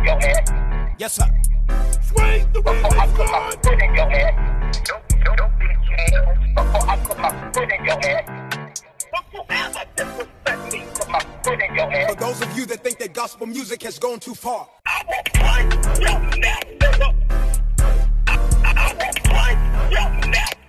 in your head. Yes, sir. Swing the I put my foot in your head. Don't, don't, don't be changed. Before I put my foot in your head. Don't you ever disrespect me. Put my foot in your For those of you that think that gospel music has gone too far, I will your neck. I, I will your neck.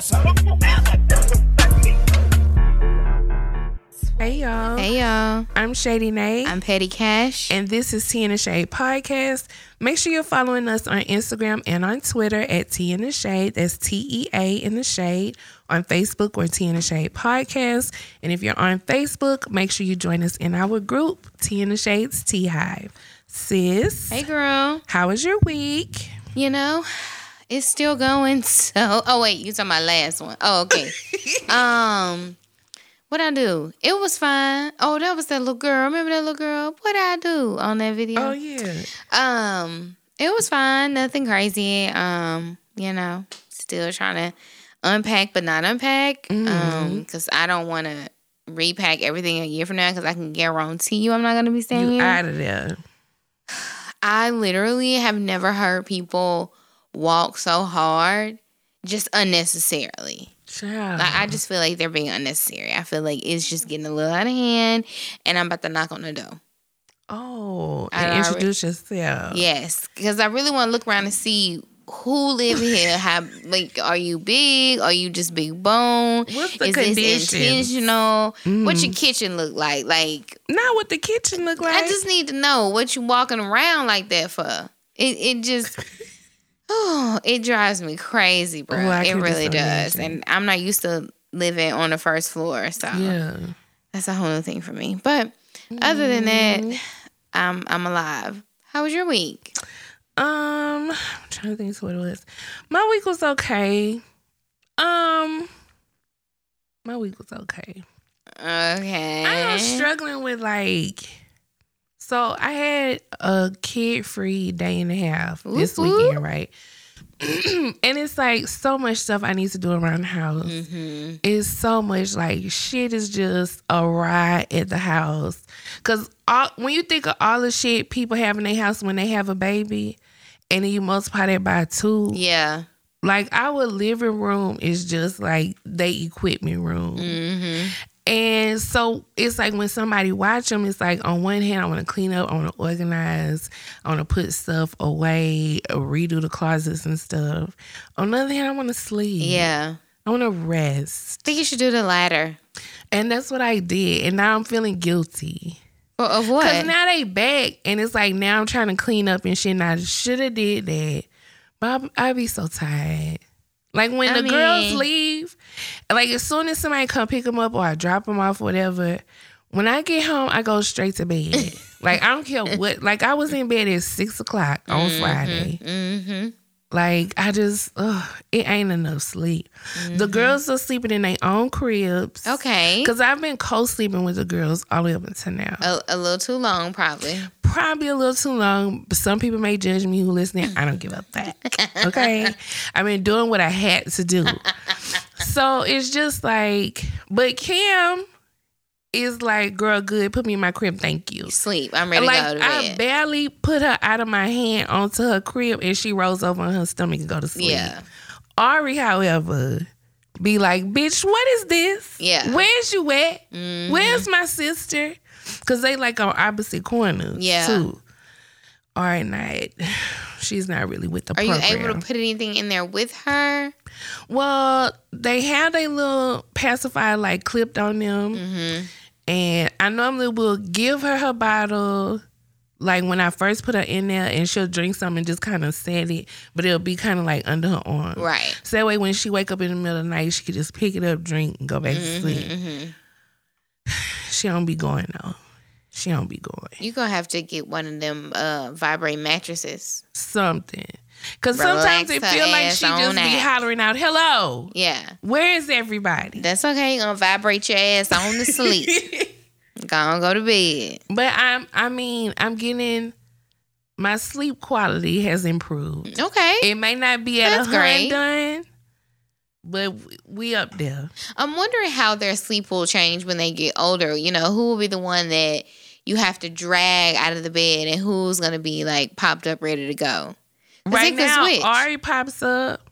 Yes, sir. Don't you ever disrespect me. Hey y'all. Hey y'all, I'm Shady Nate. I'm Petty Cash. and this is Tea in the Shade podcast. Make sure you're following us on Instagram and on Twitter at Tea in the Shade. That's T E A in the Shade. On Facebook or Tea in the Shade podcast. And if you're on Facebook, make sure you join us in our group, Tea in the Shades Tea Hive. Sis, Hey girl, how was your week? you know, it's still going. So, oh wait, you talking my last one? Oh, okay. um, what I do? It was fine. Oh, that was that little girl. Remember that little girl? What I do on that video? Oh yeah. Um, it was fine. Nothing crazy. Um, you know, still trying to unpack, but not unpack. Um, because I don't want to repack everything a year from now. Because I can guarantee you, I'm not gonna be staying You here. out of there. I literally have never heard people walk so hard just unnecessarily. Child. Like I just feel like they're being unnecessary. I feel like it's just getting a little out of hand, and I'm about to knock on the door. oh, I and already- introduce yourself. Yes, because I really want to look around and see who live here. How like are you big? Are you just big bone? What's the Is conditions? this intentional? What Mm. your kitchen look like? Like Not what the kitchen look like. I just need to know what you walking around like that for. It it just oh it drives me crazy, bro. Oh, it really does, and I'm not used to living on the first floor, so yeah. that's a whole new thing for me. But other than Mm. that, I'm I'm alive. How was your week? Um, I'm trying to think what it was. My week was okay. Um, my week was okay. Okay. I was struggling with like, so I had a kid free day and a half this Whoop, whoop. weekend, right? and it's like so much stuff I need to do around the house. Mm-hmm. It's so much like shit is just a ride at the house. Cause all, when you think of all the shit people have in their house when they have a baby, and then you multiply that by two, Yeah. like our living room is just like they equipment room. Mm-hmm. And so it's like when somebody watch them, it's like on one hand I want to clean up, I want to organize, I want to put stuff away, redo the closets and stuff. On the other hand, I want to sleep. Yeah. I want to rest. I think you should do the latter. And that's what I did. And now I'm feeling guilty. Well, of what? Cause now they back and it's like now I'm trying to clean up and shit. And I should have did that. But I, I be so tired. Like when I the girls leave, like as soon as somebody come pick them up or I drop them off, whatever. When I get home, I go straight to bed. like I don't care what. Like I was in bed at six o'clock on Friday. mm-hmm. Like I just, ugh, it ain't enough sleep. The girls are sleeping in their own cribs. Okay. Cause I've been co-sleeping with the girls all the way up until now. A, a little too long, probably. Probably a little too long. But some people may judge me who listening. I don't give a fuck. Okay, I've been doing what I had to do. So it's just like, but Kim is like, girl, good. Put me in my crib. Thank you. Sleep. I'm ready like to go to I bed. barely put her out of my hand onto her crib, and she rolls over on her stomach and go to sleep. yeah. Ari, however, be like, bitch, what is this? Yeah. Where's you at? Mhm. Where's my sister? Cause they like on opposite corners. Yeah. Too. All right, night. She's not really with the Are you able to put anything in there with her? well, they have a little pacifier like clipped on them, Mm-hmm. and I normally will give her her bottle. Like when I first put her in there, and she'll drink some and just kind of set it, but it'll be kind of like under her arm. Right. So that way, when she wake up in the middle of the night, she could just pick it up, drink, and go back to Mm-hmm, sleep. She don't be going though. She don't be going. You're going to have to get one of them uh, vibrate mattresses. Something. Cause sometimes it feel like she just be hollering out, "Hello, Yeah. where is everybody?" That's okay. You're gonna vibrate your ass on to sleep. gonna go to bed. But I'm, I mean, I'm getting my sleep quality has improved. Okay. It may not be at a hundred, but we up there. I'm wondering how their sleep will change when they get older. You know, who will be the one that you have to drag out of the bed and who's gonna be like popped up ready to go. Right now, switch. Ari pops up.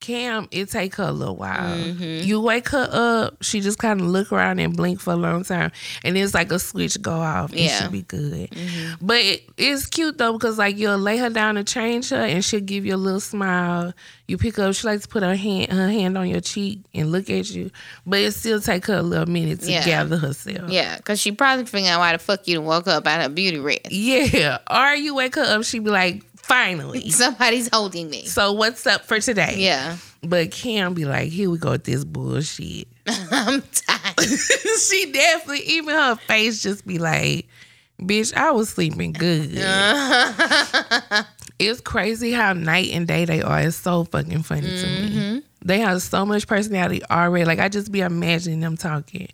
Cam, it take her a little while. Mhm. You wake her up, she just kind of look around and blink for a long time, and it's like a switch go off. and Yeah. she'll be good. Mhm. But it, it's cute though because like you'll lay her down to change her, and she'll give you a little smile. You pick up, she likes to put her hand her hand on your cheek and look at you, but it still take her a little minute to Yeah. gather herself. Yeah, because she probably figuring out why the fuck you woke up out of beauty rest. Yeah. Or you wake her up, she be like, finally. Somebody's holding me. So what's up for today? Yeah. But Cam be like, here we go with this bullshit. I'm tired. she definitely, even her face just be like, bitch, I was sleeping good. it's crazy how night and day they are. It's so fucking funny to me. Mm-hmm. They have so much personality already. Like I just be imagining them talking.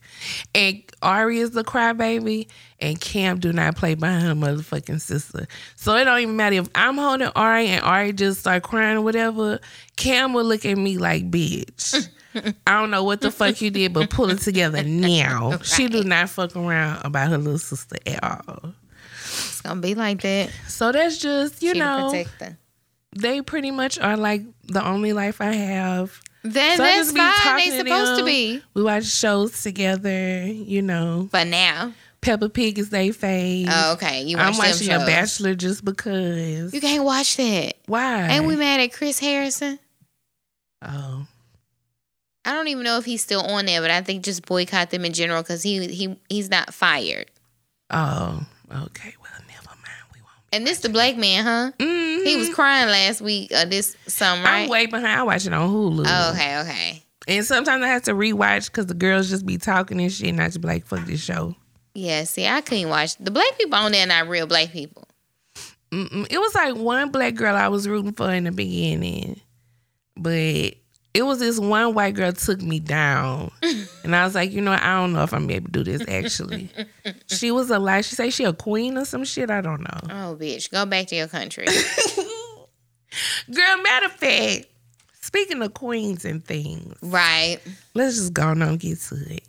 And Ari is the crybaby, and Cam do not play by her motherfucking sister. So it don't even matter if I'm holding Ari and Ari just start crying or whatever. Cam will look at me like, bitch. I don't know what the fuck you did, but pull it together now. She do not fuck around about her little sister at all. It's gonna be like that. So that's just, you she know. They pretty much are like the only life I have. Then So that's fine. They to supposed to them. be. We watch shows together, you know. But now, Peppa Pig is they fave. oh, okay, you I'm watch them watching A. Bachelor just because. You can't watch that. Why? Ain't we mad at Chris Harrison? Oh. I don't even know if he's still on there, but I think just boycott them in general because he he he's not fired. Oh. Okay. Well, never mind. We won't. And this the black man, huh? Mm-hmm. He was crying last week. Uh, this some right? I'm way behind. I watch it on Hulu. Oh, okay, okay. And sometimes I have to rewatch because the girls just be talking and shit, and I just be like, fuck this show. Yeah, see, I couldn't watch the black people on there. Not real black people. Mm-mm. It was like one black girl I was rooting for in the beginning, but it was this one white girl took me down, and I was like, you know, I don't know if I'm able to do this. Actually, she was a lie. She say she a queen or some shit. I don't know. Oh, bitch, go back to your country. Girl, matter of fact, speaking of queens and things, right. let's just go on and get to it.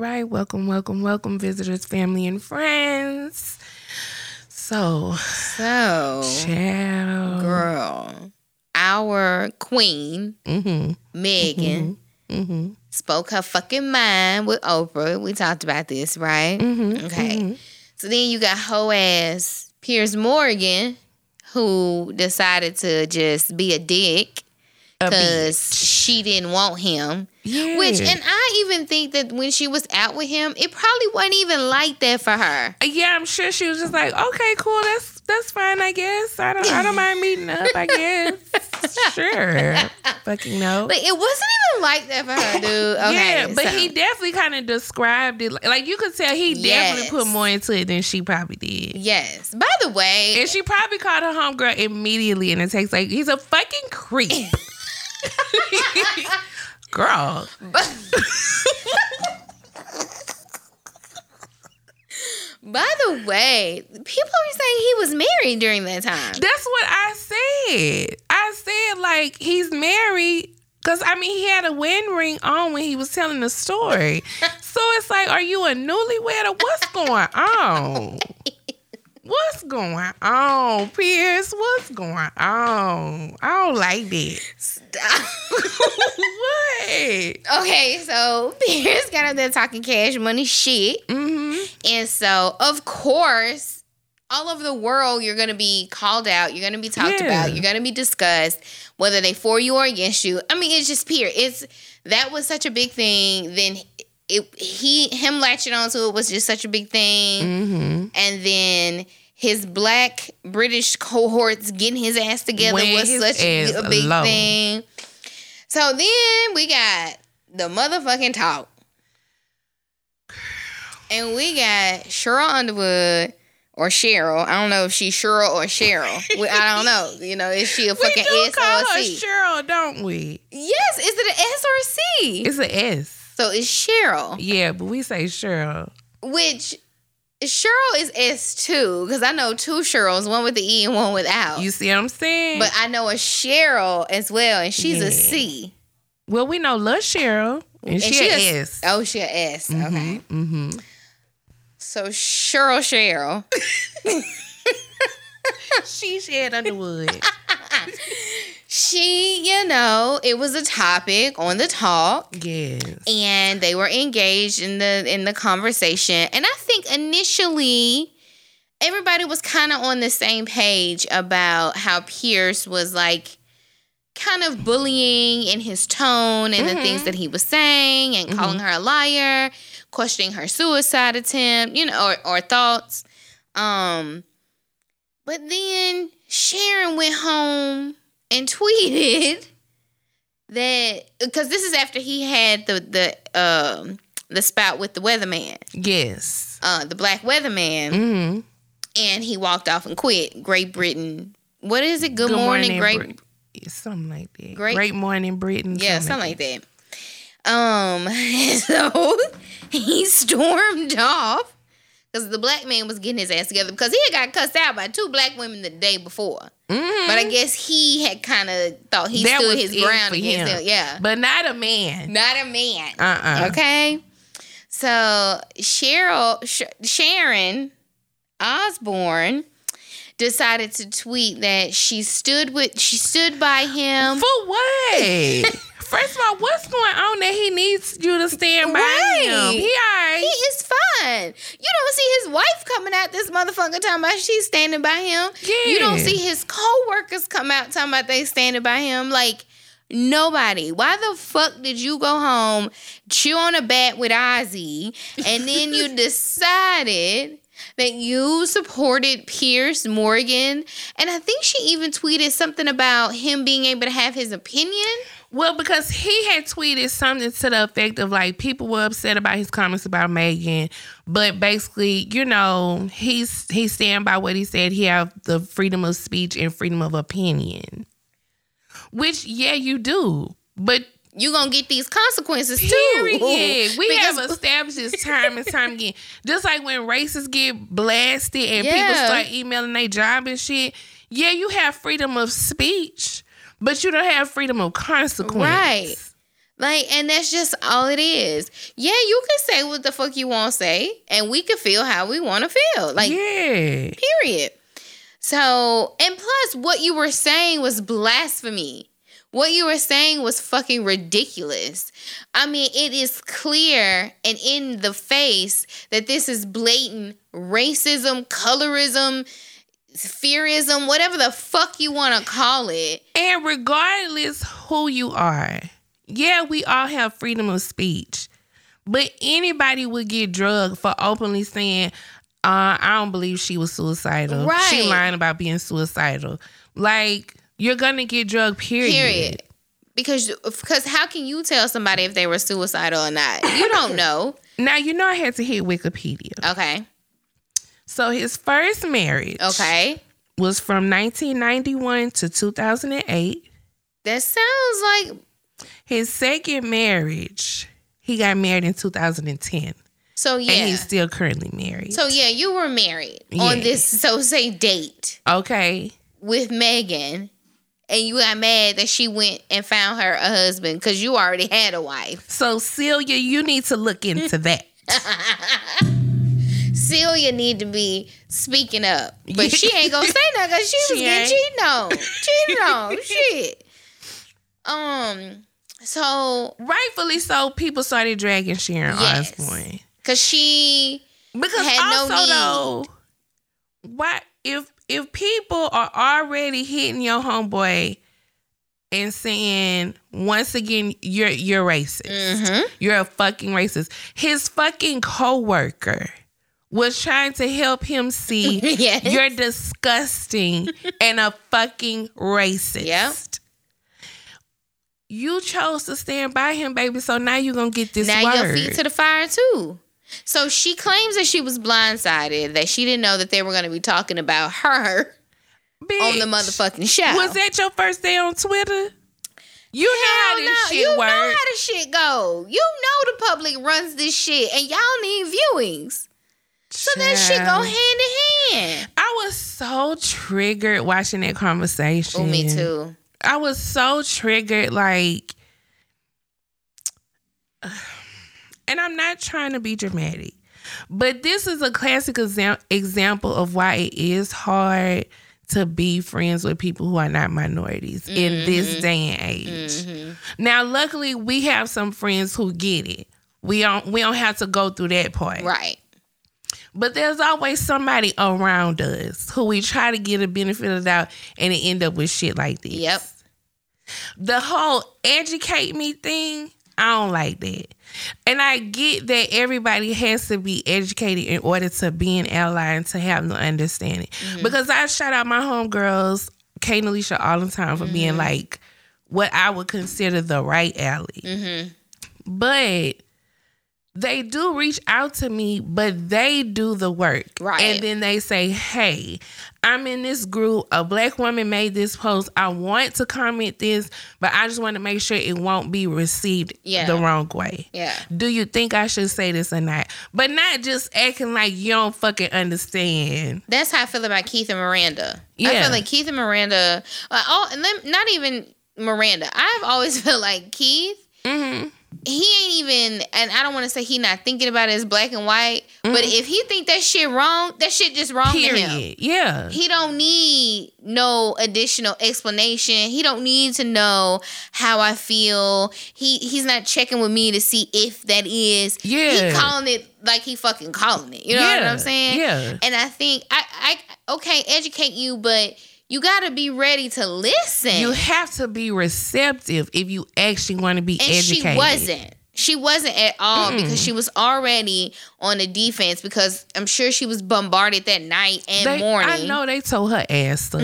Right, welcome, welcome, welcome, visitors, family, and friends. So, So, child. girl, our queen Mm-hmm. Megan Mm-hmm. spoke her fucking mind with Oprah. We talked about this, right? Mm-hmm. Okay. So then you got hoe ass Piers Morgan, who decided to just be a dick because she didn't want him. Yeah. Which, and I even think that when she was out with him, it probably wasn't even like that for her. yeah, I'm sure she was just like, okay, cool, that's that's fine, I guess. I don't I don't mind meeting up, I guess. sure. Fucking no. But it wasn't even like that for her, dude. Okay, yeah, but so- he definitely kind of described it like, like you could tell he Yes. definitely put more into it than she probably did. Yes. By the way, And she probably called her homegirl immediately in the text like he's a fucking creep. Girl. by the way, people are saying he was married during that time. That's what I said. I said like he's married because I mean he had a wedding ring on when he was telling the story. so it's like, are you a newlywed or what's going on? What's going on, Piers? What's going on? I don't like that. Stop. what? Okay, so Piers got up there talking cash money shit. Mm-hmm. And so, of course, all over the world, you're gonna be called out. You're gonna be talked Yeah. about. You're gonna be discussed, whether they for you or against you. I mean, it's just Piers. It's that was such a big thing. Then it he him latching onto it was just such a big thing. Mm-hmm. And then his black British cohorts getting his ass together was such a big low. thing. So then we got the motherfucking talk. And we got Sheryl Underwood or Cheryl. I don't know if she's Cheryl or Cheryl. We- I don't know. You know, is she a fucking We do S call or her a C? Cheryl, don't we? Yes, is it an S or a C? It's a S. So it's Cheryl, Yeah, but we say Cheryl. which Cheryl is S two because I know two Cheryls, one with the E and one without. You see what I'm saying? But I know a Cheryl as well, and she's Yeah. a C. well, we know Lil Cheryl, and, And she, she a is- S. Oh, she a S. Okay. Mm-hmm. So Cheryl Cheryl. She Shed Underwood. She, you know, it was a topic on the talk. yes. and they were engaged in the in the conversation and i think initially everybody was kind of on the same page about how piers was like kind of bullying in his tone and the things that he was saying and calling her a liar questioning her suicide attempt you know or, or thoughts um but then sharon went home and tweeted that because this is after he had the the um the spout with the weatherman, Yes. uh, the black weatherman, Mm-hmm. and he walked off and quit. Great Britain. What is it? Good, morning, Great. Brit- Something like that. Great- Great, Morning, Britain. yeah, something like that. Um, so he stormed off because the black man was getting his ass together because he had got cussed out by two black women the day before. Mhm. But I guess he had kind of thought he That stood his ground for against him. Yeah. But not a man. Not a man. Uh-uh. Okay. So Cheryl Sh- Sharon Osbourne decided to tweet that she stood with she stood by him. For what? First of all, what's going on that he needs you to stand by Right. him? He He is fine. You don't see his wife coming out this motherfucker talking about she's standing by him. You don't see his co-workers come out talking about they standing by him. Like nobody. Why the fuck did you go home, chew on a bat with Ozzy, and then you decided that you supported Piers Morgan? And I think she even tweeted something about him being able to have his opinion. Well, because he had tweeted something to the effect of like people were upset about his comments about Megan, but basically, you know, he's he's stand by what he said. He have the freedom of speech and freedom of opinion, which yeah, you do, but. you're gonna get these consequences too. Period. We Because- have established this time and time again. Just like when racists get blasted and people start emailing their job and shit. Yeah, you have freedom of speech, but you don't have freedom of consequence. Right. Like, and that's just all it is. Yeah, you can say what the fuck you want to say, and we can feel how we want to feel. Like, yeah. period. So, and plus, what you were saying was blasphemy. What you were saying was fucking ridiculous. I mean, it is clear and in the face that this is blatant racism, colorism, fearism, whatever the fuck you want to call it. And regardless who you are, yeah, we all have freedom of speech. But anybody would get drugged for openly saying, uh, I don't believe she was suicidal. Right. She lying about being suicidal. Like, you're gonna get drugged, period. Period. Because because how can you tell somebody if they were suicidal or not? You don't know. Now you know I had to hit Wikipedia. Okay. So his first marriage Okay. was from 1991 to 2008. That sounds like His second marriage, he got married in 2010. so And yeah. he's still currently married. So yeah, you were married Yeah. on this so say date okay. with Megan. And you got mad that she went and found her a husband because you already had a wife. So Celia, you need to look into that. Celia need to be speaking up, but she ain't gonna say nothing because she was She getting ain't. cheated on, cheated on, shit. Um, so Rightfully so, people started dragging Sharon Yes. Osbourne. Cause she Because Had no also need. though, why if if people are already hitting your homeboy and saying once again you're you're racist. You're a fucking racist. His fucking coworker was trying to help him see Yes. you're disgusting and a fucking racist. Yep. You chose to stand by him, baby. So now you're gonna get this now word. your feet to the fire too. So she claims that she was blindsided, that she didn't know that they were going to be talking about her on the motherfucking show. Was that your first day on Twitter? You know how Hell this no. shit you know how this shit go. You know the public runs this shit, and y'all need viewings. So that shit go hand in hand. I was so triggered watching that conversation. Oh, me too. I was so triggered, like, and I'm not trying to be dramatic, but this is a classic exam- example of why it is hard to be friends with people who are not minorities in this mm-hmm. day and age. Mm-hmm. Now, luckily, we have some friends who get it. We don't. We don't have to go through that part. Right. But there's always somebody around us who we try to get a benefit of doubt and it end up with shit like this. Yep. The whole educate me thing, I don't like that. And I get that everybody has to be educated in order to be an ally and to have the understanding. Mm-hmm. Because I shout out my homegirls, Kate and Alicia, all the time for being mm-hmm. like what I would consider the right alley. Mm-hmm. But they do reach out to me, but they do the work. Right. And then they say, hey, I'm in this group. A black woman made this post. I want to comment this, but I just want to make sure it won't be received Yeah. the wrong way. Yeah. Do you think I should say this or not? But not just acting like you don't fucking understand. That's how I feel about Keith and Miranda. Yeah. I feel like Keith and Miranda. Uh, oh, and then, not even Miranda. I've always felt like Keith. Mm-hmm. He ain't even, and I don't want to say he not thinking about it as black and white, but if he think that shit wrong, that shit just wrong. Period. Yeah. He don't need no additional explanation. He don't need to know how I feel. He he's not checking with me to see if that is. Yeah. He calling it like he fucking calling it. You know what I'm saying? yeah. And I think I I okay educate you, but you got to be ready to listen. You have to be receptive if you actually want to be and educated. she wasn't. She wasn't at all because she was already on the defense because I'm sure she was bombarded that night and They, morning I know they told her ass up.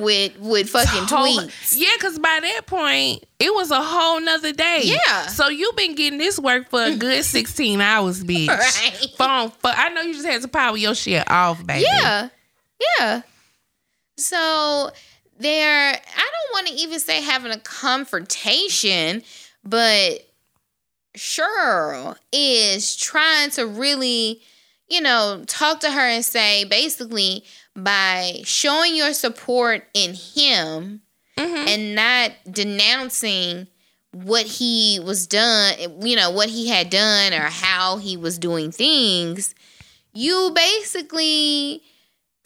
with with fucking Told- tweets. Yeah, because by that point, it was a whole nother day. Yeah. So you've been getting this work for a mm. good 16 hours, bitch. Right. Phone, I know you just had to power your shit off, baby. Yeah. Yeah. So they're I don't want to even say having a confrontation, but Sheryl is trying to really, you know, talk to her and say basically by showing your support in him mm-hmm. and not denouncing what he was done, you know, what he had done or how he was doing things, you basically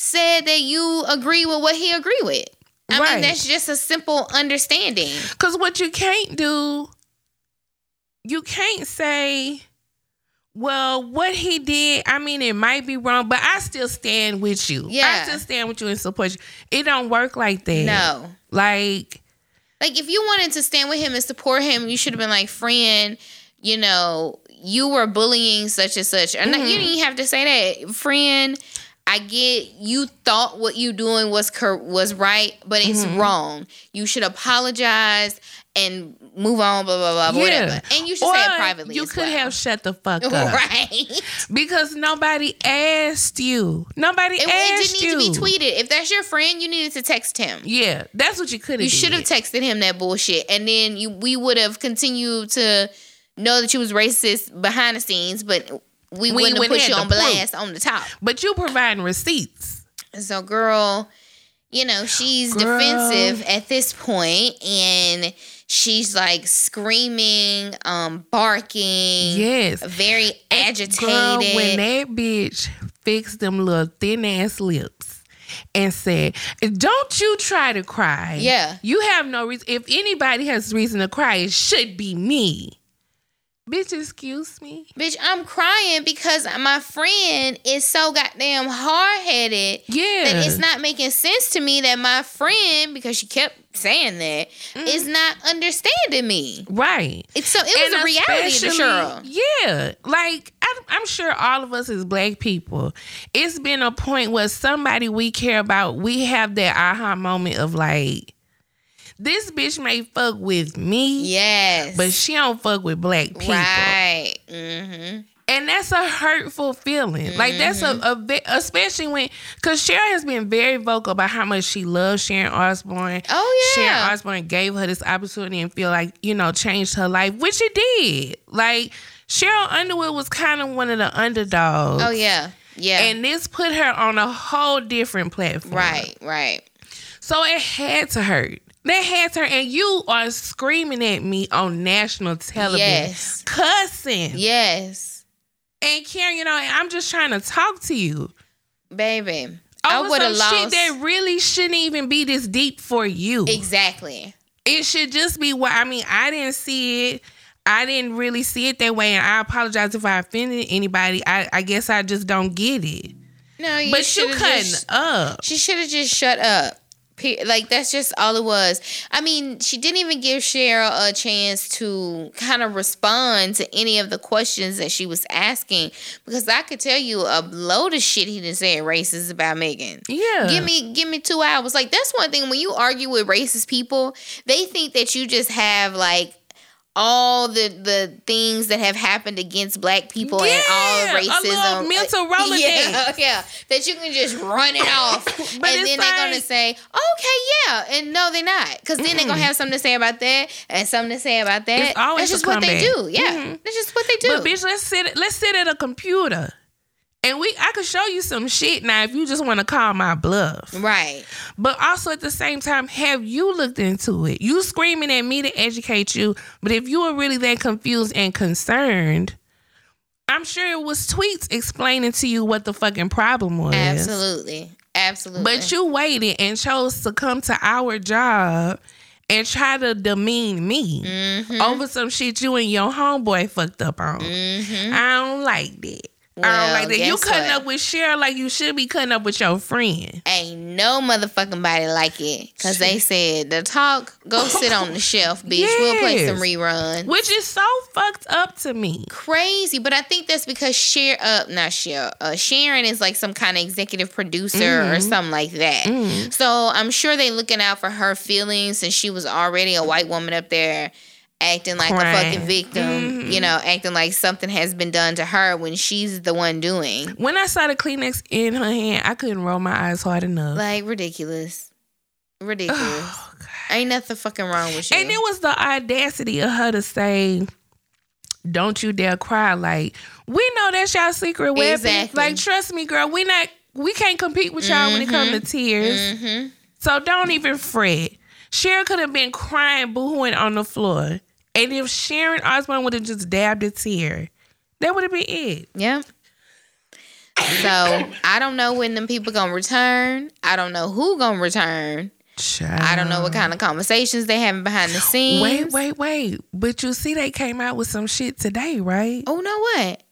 said that you agree with what he agreed with. I Right. mean, that's just a simple understanding. Because what you can't do, you can't say, well, what he did, I mean, it might be wrong, but I still stand with you. Yeah. I still stand with you and support you. It don't work like that. No. Like, Like if you wanted to stand with him and support him, you should have been like, friend, you know, you were bullying such and such. And Mm-hmm. you didn't have to say that. Friend, I get you thought what you doing was cor- was right, but it's Mm-hmm. wrong. You should apologize and move on, blah blah blah, yeah. whatever. And you should or say it privately. You could well. have shut the fuck up. right. Because nobody asked you. Nobody It, it asked didn't need you. to be tweeted. If that's your friend, you needed to text him. Yeah, that's what you could have. You should have texted him that bullshit, and then you we would have continued to know that you was racist behind the scenes, but we, wouldn't have wouldn't put you on the proof. blast on the top. but you providing receipts. So, girl, you know she's Girl. defensive at this point, and she's like screaming, um, barking, Yes. very agitated. Girl, when that bitch fixed them little thin ass lips and said, "Don't you try to cry." Yeah. you have no reason. If anybody has reason to cry, it should be me. Bitch, excuse me. Bitch, I'm crying because my friend is so goddamn hard headed Yeah. that it's not making sense to me that my friend, because she kept saying that, is not understanding me. Right. It's so it was And a reality to Sheryl. Yeah, like I, I'm sure all of us as black people, it's been a point where somebody we care about, we have that aha moment of like, this bitch may fuck with me, Yes. but she don't fuck with black people, Right. Mm-hmm. and that's a hurtful feeling. Like that's a, a especially when because Sharon has been very vocal about how much she loves Sharon Osbourne. Oh, yeah. Sharon Osbourne gave her this opportunity and feel like you know changed her life, which it did. Like Sheryl Underwood was kind of one of the underdogs. Oh yeah. Yeah. And this put her on a whole different platform. right, right. So it had to hurt. That had hurt. And you are screaming at me on national television. Yes. Cussing. Yes. And Karen, you know, I'm just trying to talk to you. Baby. I would have some shit lost that really shouldn't even be this deep for you. Exactly. It should just be what I mean, I didn't see it. I didn't really see it that way, and I apologize if I offended anybody. I, I guess I just don't get it. No, you but you cutting just- up. She should have just shut up. Like that's just all it was. I mean, she didn't even give Sheryl a chance to kind of respond to any of the questions that she was asking because I could tell you a load of shit he didn't say racist about Megan. Yeah. Give me give me two hours. Like that's one thing when you argue with racist people, they think that you just have like all the the things that have happened against black people and all Yeah, a racism. mental Rolodex. Yeah, yeah. That you can just run it off. and then it's they're gonna say, Okay, yeah. And no, they're not. Because then they're gonna have something to say about that and something to say about that. It's always That's just what they comeback. do. Yeah. Mhm. That's just what they do. But bitch, let's sit let's sit at a computer. And we I could show you some shit now if you just want to call my bluff. right. But also at the same time, have you looked into it? You screaming at me to educate you, but if you were really that confused and concerned, I'm sure it was tweets explaining to you what the fucking problem was. Absolutely. Absolutely. But you waited and chose to come to our job and try to demean me Mm-hmm. over some shit you and your homeboy fucked up on. I don't like that. I Mm-hmm. Don't like that. You cutting what? up with Sheryl like you should be cutting up with your friend. Ain't no motherfucking body like it. Cause they said the talk, go sit on the shelf, bitch. We'll play some Yes. rerun. Which is so fucked up to me. Crazy, but I think that's because Cher, uh, not Cher, uh, Sharon is like some kind of executive producer or something like that. So I'm sure they looking out for her feelings, since she was already a white woman up there acting like a fucking victim. You know, acting like something has been done to her when she's the one doing. When I saw the Kleenex in her hand, I couldn't roll my eyes hard enough. Like ridiculous, ridiculous. Ain't nothing fucking wrong with you. and it was the audacity of her to say, "Don't you dare cry!" Like we know that's y'all secret weapon. Exactly. Like trust me, girl. We not we can't compete with y'all when it comes to tears. Mm-hmm. So don't even fret. Sharon could have been crying, boohooing on the floor, and if Sharon Osbourne would have just dabbed a tear, that would have been it. Yeah. So I don't know when them people gonna return. I don't know who gonna return. I don't know what kind of conversations they having behind the scenes. Wait, wait, wait. But you see, they came out with some shit today, right? Oh no, what?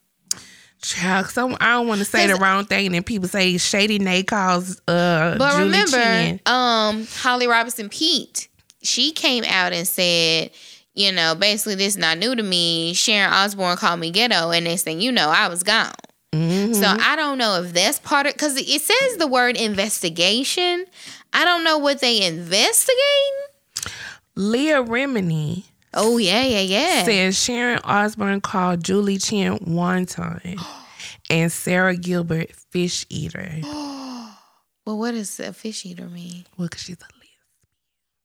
Child, some I don't want to say the wrong thing, and people say Shady Nay calls uh But Julie remember, Chen. um, Holly Robinson Peete, she came out and said, you know, basically this is not new to me. Sharon Osbourne called me ghetto, and next thing you know, I was gone. Mm-hmm. So I don't know if that's part of because it says the word investigation. I don't know what they investigating. Leah Remini Oh yeah, yeah, yeah. says Sharon Osbourne called Julie Chen wonton and Sara Gilbert fish eater. well, what does a fish eater mean? well, because she's a Leah.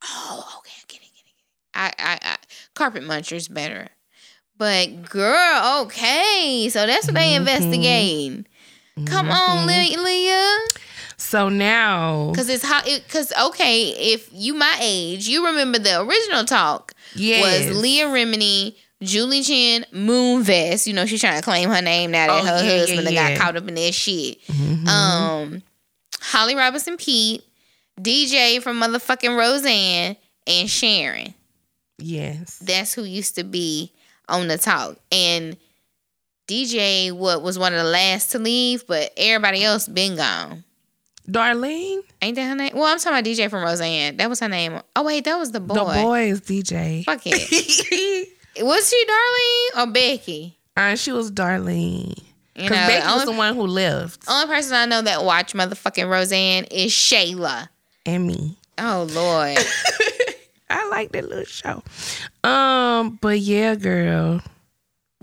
Oh, okay, I get it, get it, get it. I, I, I, carpet muncher's better. But girl, okay, so that's what they Mm-hmm. investigating. Come on, Le- Leah, So now, because it's hot. Because okay, if you my age, you remember the original talk yes, was Leah Remini, Julie Chen, Moonves. You know she's trying to claim her name now that Oh, her yeah, yeah, husband that yeah. got caught up in that shit. Mhm. Um, Holly Robinson Peete, DJ from motherfucking Roseanne, and Sharon. Yes, That's who used to be on the talk. And DJ what was one of the last to leave, but everybody else been gone. Darlene, Ain't that her name? Well, I'm talking about DJ from Roseanne. That was her name. Oh wait, that was the boy. the boy is DJ. Fuck it. was she Darlene or Becky? uh, she was Darlene. You Because know, Becky the was the one who left. only person I know that watch motherfucking Roseanne is Shayla. And me. Oh Lord. I like that little show. Um, but yeah, girl.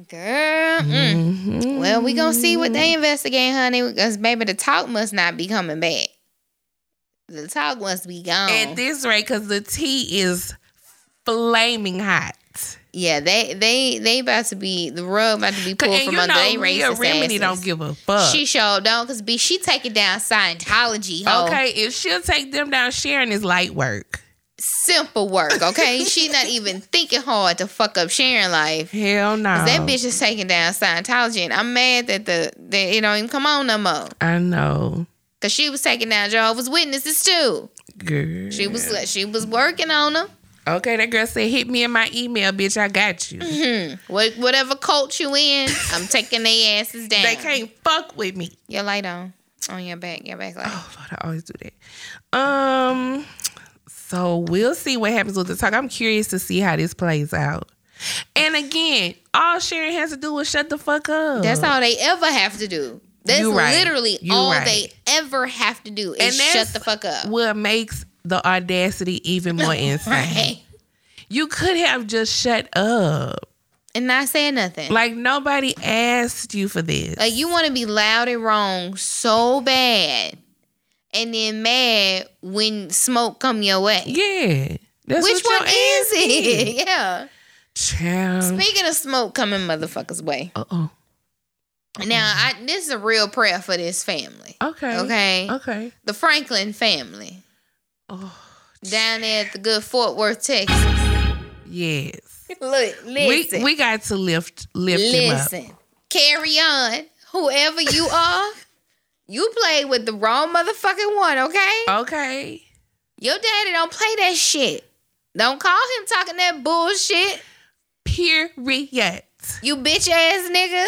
Girl. mm. Mhm. Well, we gonna see what they investigate, honey, because baby, the talk must not be coming back. The talk must be gone. At this rate, because the tea is flaming hot. yeah, they they they about to be the rug about to be pulled And from you under know, they Leah racist Remedy don't give a fuck. She sure don't, cause be she taking down Scientology. Ho. okay, if she'll take them down, Sharon is light work. Simple work. Okay, she not even thinking hard to fuck up Sharon life. Hell no. 'Cause That bitch is taking down Scientology, and I'm mad that the that it don't even come on no more. I know, Cause she was taking down Jehovah's Witnesses too. girl. She was she was working on them. okay. That girl said, "Hit me in my email, bitch. I got you." Mm-hmm. What whatever cult you in, I'm taking their asses down. They can't fuck with me. Your light on on your back, your back light. Oh Lord, I always do that. Um, so we'll see what happens with the talk. I'm curious to see how this plays out. And again, all Sharon has to do is shut the fuck up. That's all they ever have to do. That's right. literally You all right. they ever have to do is shut the fuck up. what makes the audacity even more insane. Right. You could have just shut up. And not saying nothing. Like nobody asked you for this. Like you want to be loud and wrong so bad, and then mad when smoke come your way. yeah. That's Which what one is it? Yeah. Child. Speaking of smoke coming motherfuckers' way. Uh oh. Now, I, this is a real prayer for this family. Okay. Okay. Okay. The Franklin family Oh down there at the good Fort Worth, Texas. yes. Look, listen. We we got to lift lift him up. listen. Kerrion. Whoever you are, you played with the wrong motherfucking one, okay? Okay. Your daddy don't play that shit. Don't call him talking that bullshit. Period. You bitch ass nigga.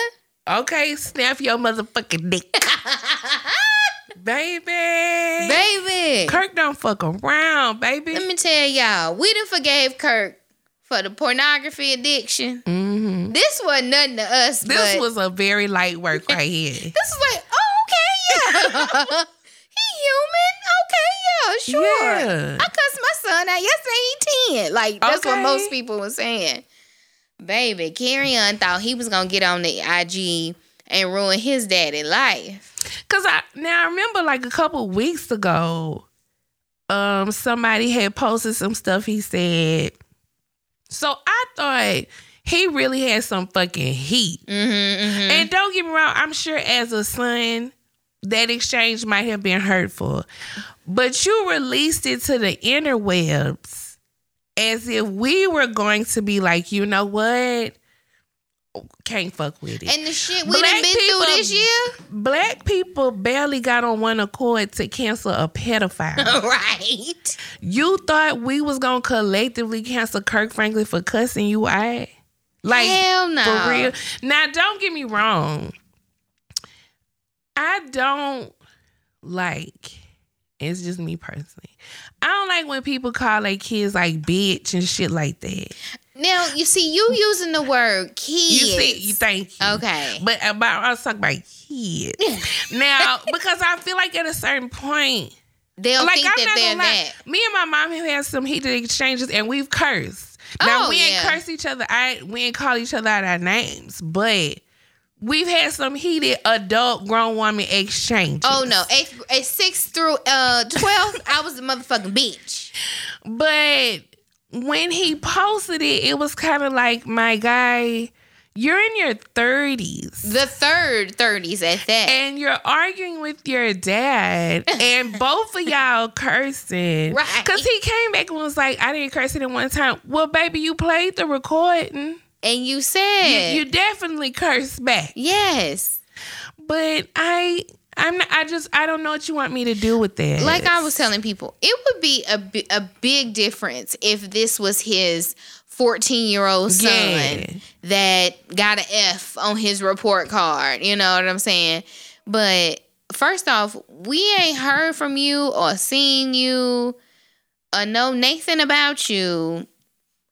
Okay, snap your motherfucking dick. baby. Baby. Kirk don't fuck around, baby. Let me tell y'all, we done forgave Kirk for the pornography addiction. hmm This wasn't nothing to us. This was a very light work right here. This is like, oh, yeah. he human. Okay, yeah, sure. Yeah. I cussed my son out yesterday. He 10. Like, that's what most people were saying. Baby, Kerrion thought he was going to get on the IG and ruin his daddy life. Cause I now I remember like a couple weeks ago, um, somebody had posted some stuff he said. So I thought he really had some fucking heat. Mm-hmm, mm-hmm. And don't get me wrong, I'm sure as a son, that exchange might have been hurtful. But you released it to the interwebs as if we were going to be like, you know what? Can't fuck with it. And the shit we Black done been people- through this year. Black people barely got on one accord to cancel a pedophile. right. you thought we was gonna collectively cancel Kirk Franklin for cussing you out? Like Hell no. for real. Now don't get me wrong. I don't like it's just me personally. I don't like when people call their kids like bitch and shit like that. Now, you see, you using the word kids. You see, you thank you. Okay. But uh, about I was talking about kids. now, because I feel like at a certain point, They'll like think I'm that not they're lie, that. me and my mom have had some heated exchanges and we've cursed. Now Oh, we ain't yeah. cursed each other. I we ain't call each other out our names, but we've had some heated adult grown woman exchanges. Oh no, eighth, eight, six through uh twelve, I was a motherfucking bitch. But when he posted it, it was kind of like, my guy, you're in your 30s. The third thirties at that. and you're arguing with your dad, and both of y'all cursing. Right. Because he came back and was like, I didn't curse it in one time. Well, baby, you played the recording. And you You, said you definitely cursed back. yes. But I. I'm not, I just I don't know what you want me to do with that. Like I was telling people, it would be a a big difference if this was his 14 year old son Yeah. that got an F on his report card. You know what I'm saying? But first off, we ain't heard from you or seen you or know Nathan about you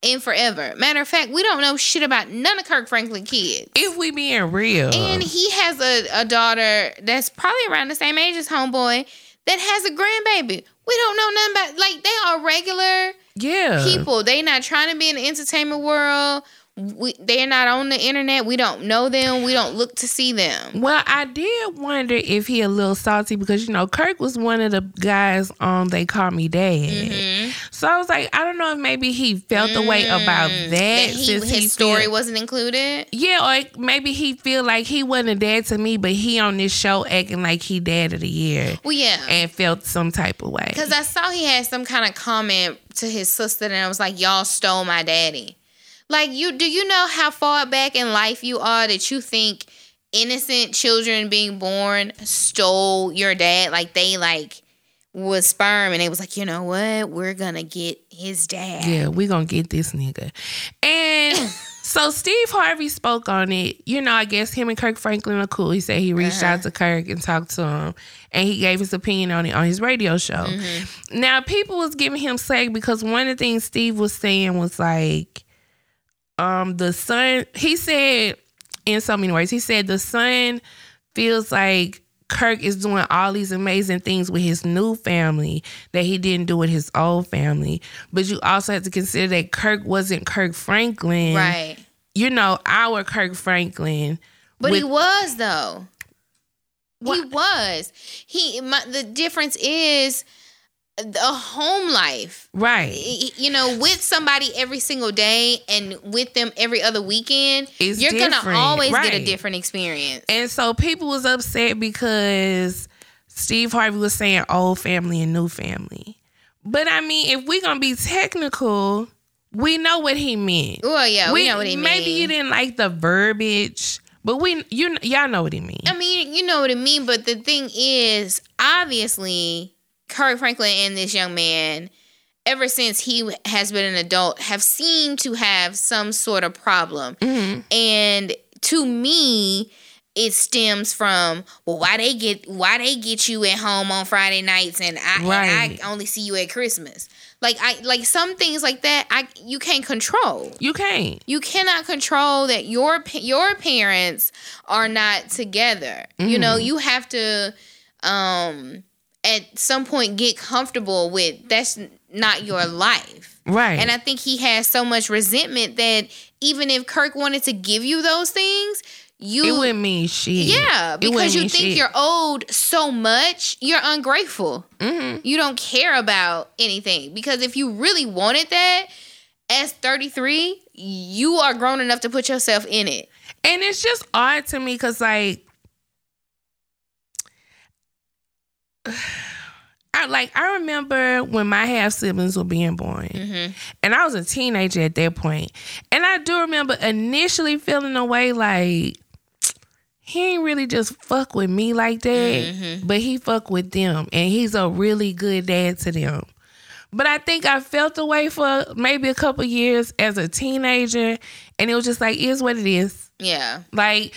in forever. Matter of fact, we don't know shit about none of Kirk Franklin kids. If we being real. And he has a, a daughter that's probably around the same age as homeboy that has a grandbaby. We don't know nothing about like they are regular yeah. people. They not trying to be in the entertainment world. We, they're not on the internet. We don't know them. We don't look to see them. Well, I did wonder if he a little salty because you know Kirk was one of the guys on They Call Me Dad. Mm-hmm. So I was like, I don't know if maybe he felt the way about that, Mm. That he, since his he story feel- wasn't included. Yeah, or maybe he feel like he wasn't a dad to me, but he on this show acting like he dad of the year Well, yeah. and felt some type of way. Because I saw he had some kind of comment to his sister, and I was like, "Y'all stole my daddy." Like you, do you know how far back in life you are that you think innocent children being born stole your dad? Like they like was sperm, and it was like, you know what? We're gonna get his dad. Yeah, we're gonna get this nigga. And so Steve Harvey spoke on it. You know, I guess him and Kirk Franklin are cool. He said he reached out uh-huh. to Kirk and talked to him, and he gave his opinion on it on his radio show. Mm-hmm. Now, people was giving him slack because one of the things Steve was saying was like, um, the son. He said in so many words. He said the son feels like Kirk is doing all these amazing things with his new family that he didn't do with his old family. But you also have to consider that Kirk wasn't Kirk Franklin. Right. You know, our Kirk Franklin. But he was though. He was. He. My, the difference is a home life. Right. you know, with somebody every single day and with them every other weekend, It's you're gonna different, always get a different experience. And so people was upset because Steve Harvey was saying old family and new family. But I mean, if we're gonna be technical, we know what he meant. Well, yeah, we, know what he meant. maybe you didn't like the verbiage, but we you y'all know what he mean. I mean, you know what I mean, but the thing is, obviously, Kirk Franklin and this young man, ever since he has been an adult, have seemed to have some sort of problem. Mm-hmm. And to me, it stems from well, why they get why they get you at home on Friday nights and I Right. and I only see you at Christmas. Like I like some things like that. I you can't control. You can't. You cannot control that your your parents are not together. You know, Mm-hmm. you have to um at some point get comfortable with that's not your life. Right. And I think he has so much resentment that even if Kirk wanted to give you those things, you it wouldn't mean shit. yeah, because you think shit. you're owed so much, you're ungrateful. Mm-hmm. You don't care about anything because if you really wanted that, as 33, you are grown enough to put yourself in it. And it's just odd to me because, like, I like I remember when my half siblings were being born, mm-hmm. and I was a teenager at that point. and I do remember initially feeling a way like he ain't really just fuck with me like that, mm-hmm. but he fuck with them, and he's a really good dad to them. But I think I felt the way for maybe a couple years as a teenager, and it was just like, is what it is. Yeah. Like,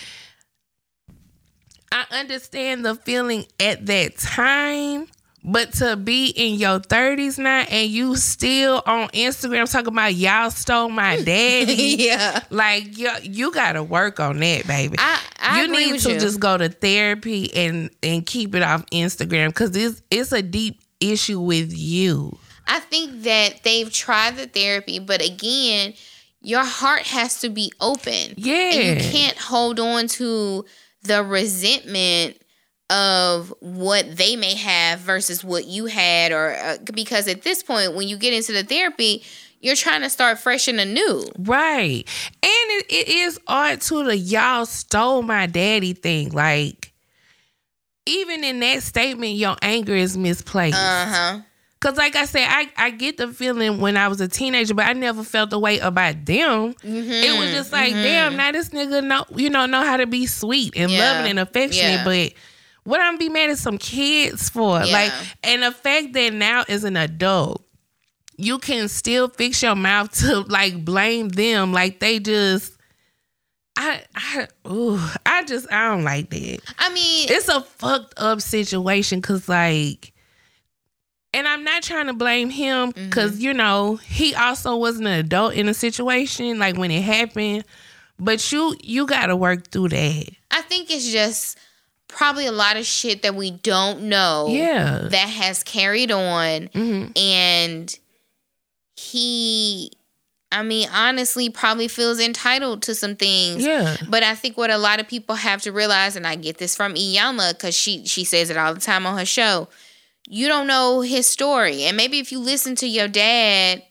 I understand the feeling at that time, but to be in your 30s now and you still on Instagram talking about y'all stole my daddy. yeah. Like you, you gotta work on that, baby. I, I you need to you. just go to therapy and and keep it off Instagram because it's it's a deep issue with you. I think that they've tried the therapy, but again, your heart has to be open. Yeah. And you can't hold on to the resentment of what they may have versus what you had or uh, because at this point when you get into the therapy you're trying to start fresh and anew Right. And it, it is odd to the y'all stole my daddy thing. Like, even in that statement, your anger is misplaced. uh-huh Cause like I said, I, I get the feeling when I was a teenager, but I never felt the way about them. Mm-hmm, it was just like, mm-hmm. damn, now this nigga know you know know how to be sweet and Yeah. loving and affectionate, Yeah. but what I'm be mad at some kids for? Yeah. Like, and the fact that now as an adult, you can still fix your mouth to like blame them like they just I I ooh, I just I don't like that. I mean, It's a fucked up situation cuz like and I'm not trying to blame him Mm-hmm. cuz you know, he also wasn't an adult in a situation like when it happened, but you you got to work through that. I think it's just probably a lot of shit that we don't know. Yeah. That has carried on, Mhm. and he, I mean, honestly, probably feels entitled to some things. Yeah. But I think what a lot of people have to realize, and I get this from Iyanla because she she says it all the time on her show, you don't know his story, and maybe if you listen to your dad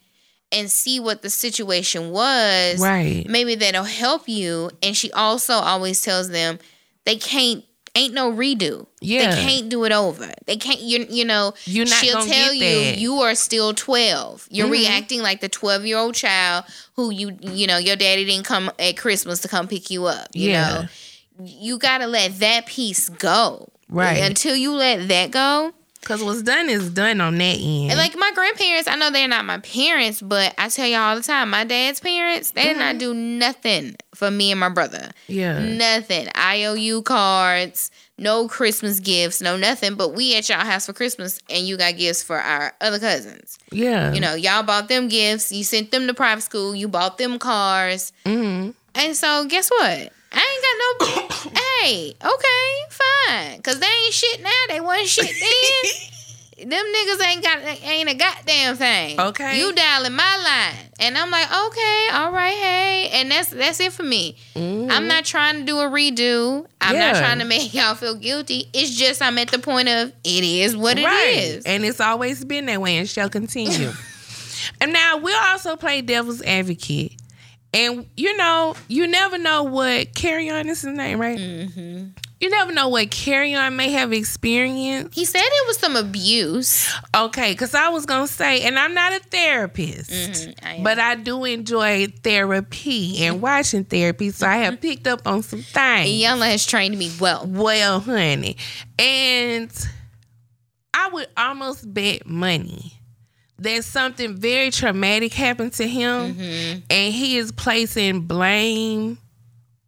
and see what the situation was, Right. maybe that'll help you. And she also always tells them they can't. Ain't no redo. Yeah. They can't do it over. They can't. You you know. You're not she'll tell get you that. you are still twelve. You're Mhm. reacting like the twelve year old child who you you know your daddy didn't come at Christmas to come pick you up. You Yeah. know. You gotta let that piece go. Right. Until you let that go. Cuz what's done is done on that end. And like my grandparents, I know they're not my parents, but I tell y'all all the time, my dad's parents, they did Mm-hmm. not do nothing for me and my brother. yeah. Nothing. IOU cards, no Christmas gifts, no nothing. But we at y'all house for Christmas and you got gifts for our other cousins. Yeah. You know, y'all bought them gifts, you sent them to private school, you bought them cars. Mhm. And so guess what? Ain't got no Hey, okay, fine. Cause they ain't shit now. They wasn't shit then. Them niggas ain't got ain't a goddamn thing. Okay. You dialing my line. And I'm like, okay, all right, hey. And that's that's it for me. I'm mm-hmm. not trying to do a redo. I'm not trying to make y'all feel guilty. It's just I'm at the point of it is what it right. is. And it's always been that way and shall continue. and now we'll also play devil's advocate. And you know, you never know what Kerrion is his name, right? Mm-hmm. You never know what Kerrion may have experienced. He said it was some abuse. Okay, because I was gonna say, and I'm not a therapist, Mm-hmm, I but I do enjoy therapy and watching therapy, so I have picked up on some things. Iyanla has trained me well. Well, honey. And I would almost bet money that something very traumatic happened to him Mm-hmm. and he is placing blame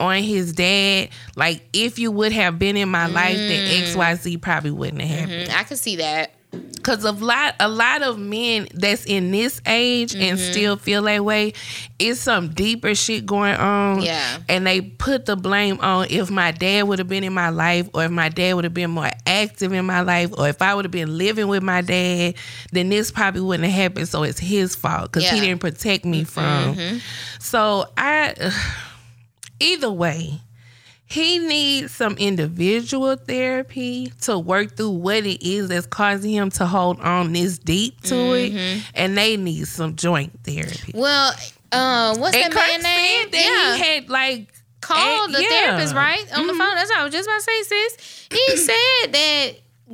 on his dad. Like, if you would have been in my life, then XYZ probably wouldn't have happened. Mm, I could see that. Cause a lot, a lot of men that's in this age and Mm-hmm. still feel that way, it's some deeper shit going on. Yeah. and they put the blame on if my dad would have been in my life, or if my dad would have been more active in my life, or if I would have been living with my dad, then this probably wouldn't have happened. So it's his fault because he didn't protect me from. So I, either way, he needs some individual therapy to work through what it is that's causing him to hold on this deep to Mm-hmm. it, and they need some joint therapy. Well, uh, what's And that man name? said that he had like called the yeah. therapist right on the phone. That's what I was just about to say, sis. He said that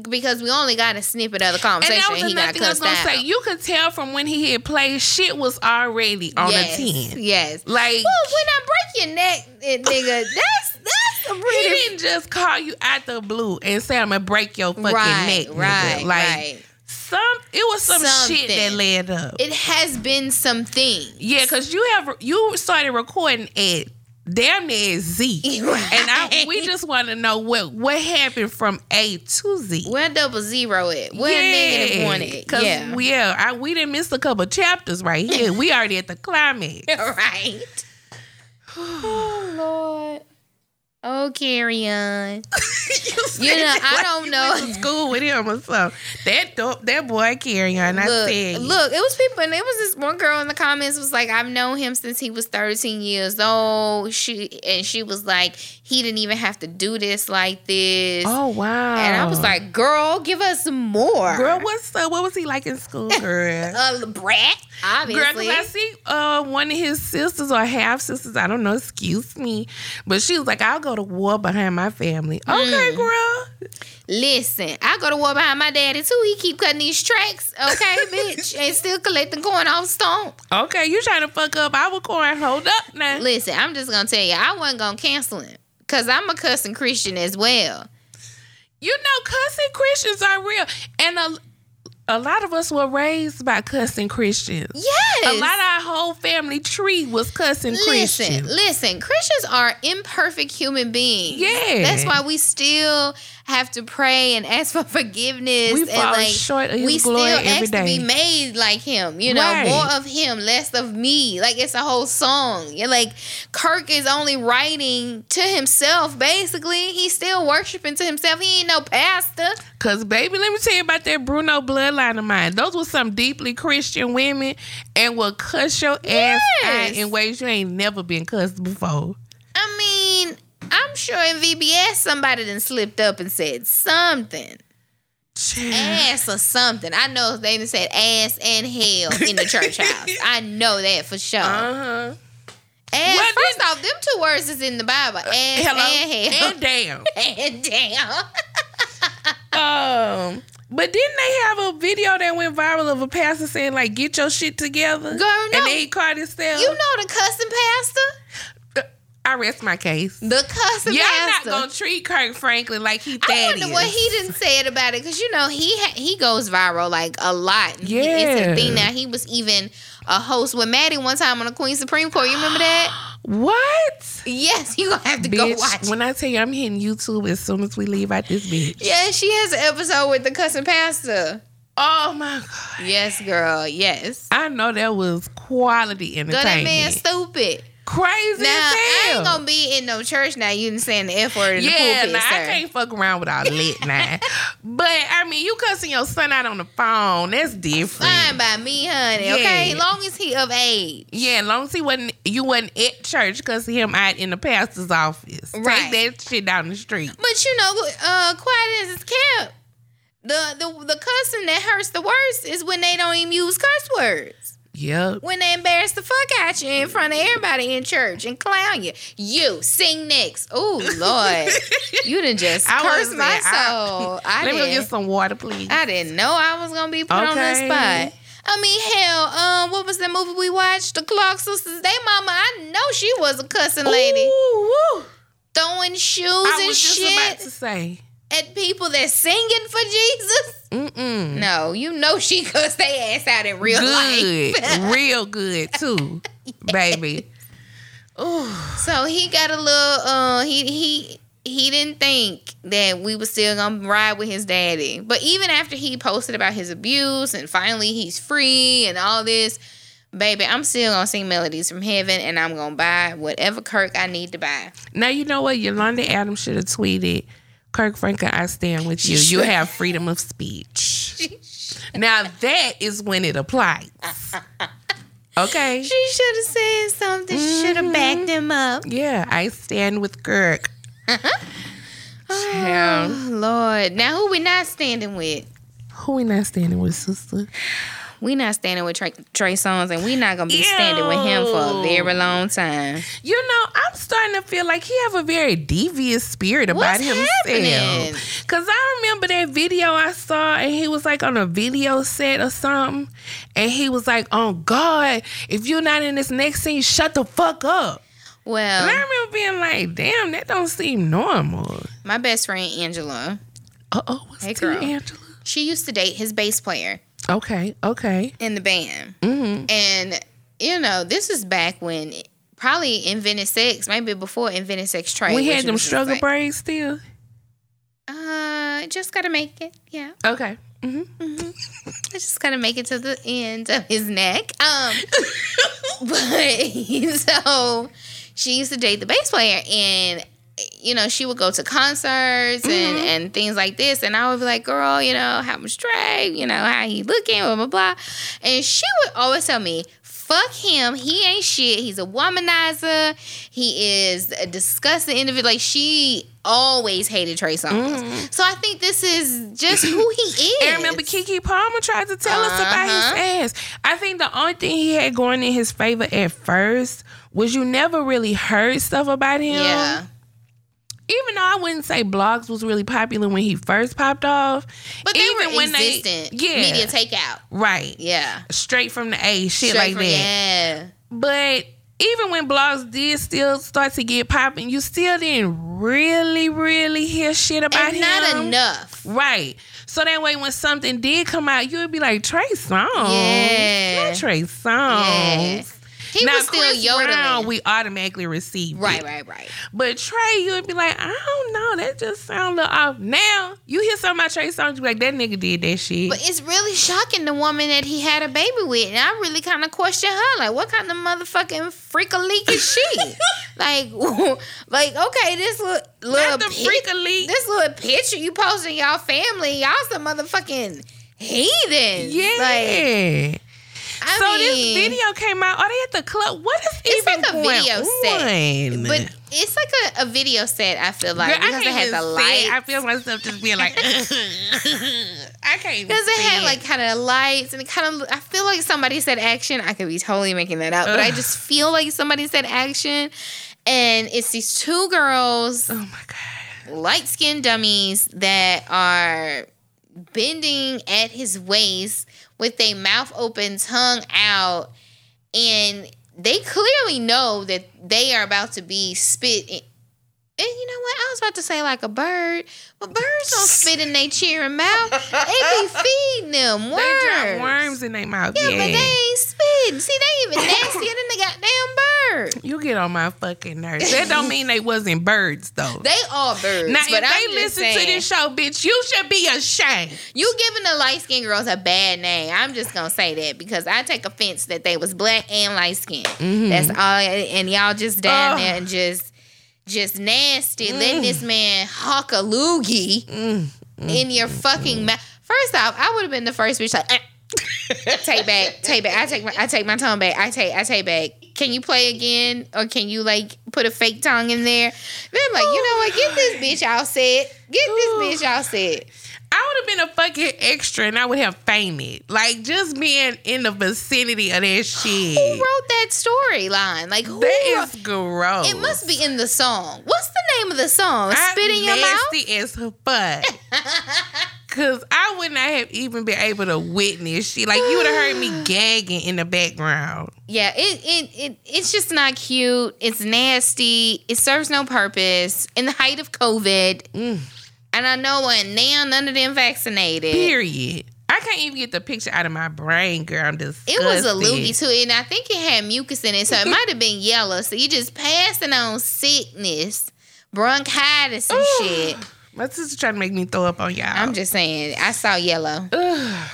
because we only got a snippet of the And conversation, that was he another got thing I was gonna out. say. You could tell from when he had played, shit was already on yes, a ten. yes. Like Well, when I break your neck, eh, nigga, that's that's a he didn't just call you out the blue and say I'm gonna break your fucking right, neck. nigga. right, Like right. some, it was some shit that led up. It has been something. Yeah, because you have you started recording at damn near Z, Right. and I we just want to know what what happened from A to Z. Where double zero at? Where negative one at? Cause Yeah. we, yeah, I, we didn't miss a couple chapters right here. we already at the climax. right. oh Lord. Oh, Kerrion. you know, I don't know. To school with him or something. That dope, that boy Kerrion. I Look, said, look, it was people, and it was this one girl in the comments was like, "I've known him since he was 13 years old." She and she was like, "He didn't even have to do this like this." oh wow. and I was like, "Girl, give us some more." girl, what's up? What was he like in school, girl? a brat, Girl, obviously. I see uh, one of his sisters or half sisters, I don't know, excuse me, but she was like, I'll go to war behind my family. Okay, Mm. girl. Listen, I go to war behind my daddy too. He keep cutting these tracks, okay, bitch, and still collecting coin off stomp. Okay, you trying to fuck up our coin. Hold up now. Listen, I'm just gonna tell you, I wasn't gonna cancel him because I'm a cussing Christian as well. You know, cussing Christians are real. And a, a lot of us were raised by cussing Christians. Yes. A lot of our whole family tree was cussing Christians. Listen, Christians. listen. Christians are imperfect human beings. Yeah. that's why we still have to pray and ask for forgiveness. We and fall like short of His we glory still ask to be made like Him. You know, Right. more of Him, less of me. Like it's a whole song. You're like Kirk is only writing to himself. Basically, he's still worshiping to himself. He ain't no pastor. Cause baby, let me tell you about that Bruno bloodline of mine. Those were some deeply Christian women and will cuss your ass Yes. out in ways you ain't never been cussed before. I mean, I'm sure in VBS somebody then slipped up and said something. ass or something. I know they done said ass and hell in the church house. I know that for sure. Uh-huh. ass, Well, first then- off, them two words is in the Bible. Ass Hello. and hell. And damn. And damn. Um, but didn't they have a video that went viral of a pastor saying like, "Get your shit together"? Girl, no. And then he caught himself. You know the cussing pastor? I rest my case. The cussing pastor. Y'all not gonna treat Kirk Franklin like he I Thaddeus. wonder what he didn't say it about it because you know he ha- he goes viral like a lot. He- it's Yeah. a thing now. He was even a host with Maddie one time on the Queen Supreme Court. You remember that? What? Yes, you gonna have to go Bitch, watch. when I tell you I'm hitting YouTube as soon as we leave out this bitch. Yeah, she has an episode with the cussing pastor. Oh my god. Yes, girl. Yes. I know that was quality Girl, that man entertainment. stupid. Crazy Now, I ain't gonna be in no church now. You didn't saying the F word in the yeah, pulpit, nah, sir. I can't fuck around with all lit now. but I mean, you cussing your son out on the phone, that's different. Fine by me, honey. Okay, Yeah. long as he of age. Yeah, as long as he wasn't, you wasn't at church cussing him out in the pastor's office. Right. Take that shit down the street. But you know, uh, quiet as it's kept. The the the cussing that hurts the worst is when they don't even use cuss words. Yep. When they embarrass the fuck out you in front of everybody in church and clown you. You sing next. Oh Lord, you done just I cursed my there. I- soul. I, Let me go didn't. get some water, please. I didn't know I was gonna be put on the spot. I mean, hell, um, what was the movie we watched? The Clark Sisters. They mama, I know she was a cussing lady, Ooh, woo. throwing shoes I and was just about shit to say. at people that singing for Jesus. Mm-mm. No, you know she cussed their ass out in real Good. life. Real good, too, baby. Ooh. so he got a little. Uh, he he he didn't think that we was still gonna ride with his daddy. But even after he posted about his abuse and finally he's free and all this, baby, I'm still gonna sing melodies from heaven and I'm gonna buy whatever Kirk I need to buy. Now you know what Yolanda Adams should have tweeted. Kirk Franklin, I stand with you. You have freedom of speech. Now that is when it applies. Okay. She should have said something. She should have mm-hmm. backed him up. Yeah, I stand with Kirk. Uh-huh. Oh, Lord. Now who we not standing with? Who we not standing with, sister? We not standing with Trey, Trey Songz, and we not gonna be standing with him for a very long time. You know, I'm starting to feel like he have a very devious spirit about What's himself. happening? Cause I remember that video I saw, and he was like on a video set or something, and he was like, "Oh God, if you're not in this next scene, shut the fuck up." Well, And I remember being like, "Damn, that don't seem normal." my best friend Angela, Uh oh, what's Hey, girl. Angela? she used to date his bass player Okay, okay. in the band, Mm-hmm. and you know this is back when probably Invented Sex, maybe before Invented Sex Trade. We had them struggle like, braids still. Uh, just gotta make it. Yeah, Okay. Mm-hmm. I just gotta make it to the end of his neck. Um, but so she used to date the bass player, and you know she would go to concerts and Mm-hmm. and things like this, and I would be like, "Girl, you know how much Trey, you know how he looking, blah blah blah," and she would always tell me. Fuck him. He ain't shit. He's a womanizer. He is a disgusting individual. Like she always hated Trey Songz. So I think this is just who he is. And remember, Keke Palmer tried to tell us about Uh-huh. his ass. I think the only thing he had going in his favor at first was you never really heard stuff about him. Yeah. Even though I wouldn't say blogs was really popular when he first popped off. But they even were existent. yeah, Media takeout. right, Yeah. straight from the A, shit Straight like from- that. Yeah. But even when blogs did still start to get popping, you still didn't really, really hear shit about And him. not enough. Right. So that way, when something did come out, you would be like Trey Songz. Yeah. Not Trey Songz. Yeah. He now, was still Chris yodeling. Brown, we automatically received right, it. right, right. But Trey, you would be like, I don't know, that just sound a little off. Now you hear something about Trey Songz, you be like, that nigga did that shit. But it's really shocking the woman that he had a baby with, and I really kind of question her. Like, what kind of motherfucking freak a leak is she? like, like okay, this little little the pic- freak a leak. this little picture you posting y'all family, y'all some motherfucking heathens. yeah. Like, I so mean, this video came out. Are they at the club? What is It's even like a going video set, on? but it's like a, a video set. I feel like Girl, I because it has say it. I feel myself just being like, I can't. even Because it had like kind of lights and it kind of, I feel like somebody said action. I could be totally making that up, but I just feel like somebody said action. And it's these two girls, Oh my god. light skinned dummies, that are bending at his waist with their mouth open, tongue out. And they clearly know that they are about to be spit. And you know what? I was about to say like a bird, but birds don't spit in their cheering mouth. They be feeding them worms. They drop worms in their mouth. Yeah, Yeah, but they ain't spitting. See, they even nastier than the goddamn bird. you get on my fucking nerves. That don't mean they wasn't birds though. They are birds. now, but if I'm they listen to this show, bitch, you should be ashamed. You giving the light skinned girls a bad name. I'm just gonna say that because I take offense that they was black and light skinned. Mm-hmm. That's all and y'all just down Ugh. there and just just nasty, letting this mm. man hawk a loogie mm, mm, in your fucking mouth. First off, I would have been the first bitch like "Eh." take back, take back. I take my I take my tongue back. I take I take back. Can you play again? Or can you like put a fake tongue in there? Then I'm like, you know what? Get this bitch all set. Get this bitch all set. I would have been a fucking extra and I would have fainted. Like just being in the vicinity of that shit. Who wrote that storyline? Like who? That is gross. it must be in the song. What's the name of the song? I'm Spit in your mouth. nasty as fuck. Cause I would not have even been able to witness shit. Like you would have heard me gagging in the background. Yeah, it, it it it's just not cute. It's nasty. It serves no purpose. In the height of COVID, Mm. And I know and now none of them vaccinated. Period. I can't even get the picture out of my brain, girl. I'm disgusted. It was a loogie too, and I think it had mucus in it, so it might have been yellow. So you just passing on sickness, bronchitis and shit. My sister trying to make me throw up on y'all. I'm just saying, I saw yellow, Ugh.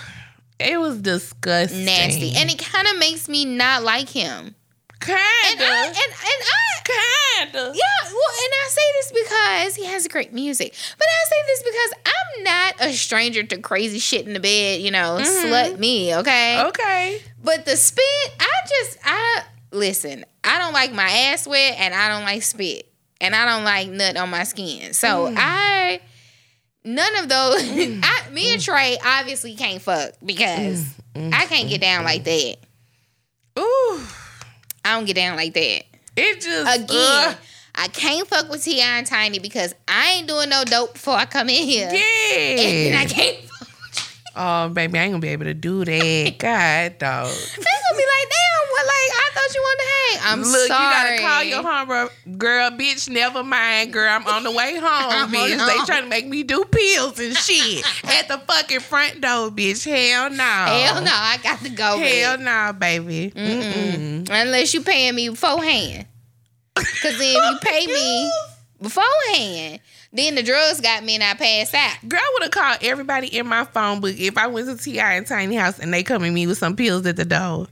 It was disgusting. nasty, and it kind of makes me not like him. Kinda, And I and and I kinda. Yeah, well, and I say this because he has great music. But I say this because I'm not a stranger to crazy shit in the bed, you know, mm-hmm. slut me, okay? Okay. But the spit, I just I listen, I don't like my ass wet and I don't like spit. And I don't like nut on my skin. So mm. I none of those mm. I me and mm. Trey obviously can't fuck because I can't get down like that. Ooh. I don't get down like that. It just Again, ugh. I can't fuck with T.I. and Tiny because I ain't doing no dope before I come in here. Yeah, And I can't fuck with. Oh, baby, I ain't gonna be able to do that. God, dog. They gonna be like, damn, what like I thought you wanted to hang. I'm Look, sorry. you gotta call your homegirl, girl, bitch. Never mind, girl. I'm on the way home, bitch. home. They trying to make me do pills and shit at the fucking front door, bitch. Hell no. Hell no, I got to go. Hell no, baby. Mm-mm. Unless you paying me beforehand. Cause then if you pay me beforehand, then the drugs got me and I passed out. Girl, I would have called everybody in my phone book if I went to T.I. and Tiny House and they come at me with some pills at the door.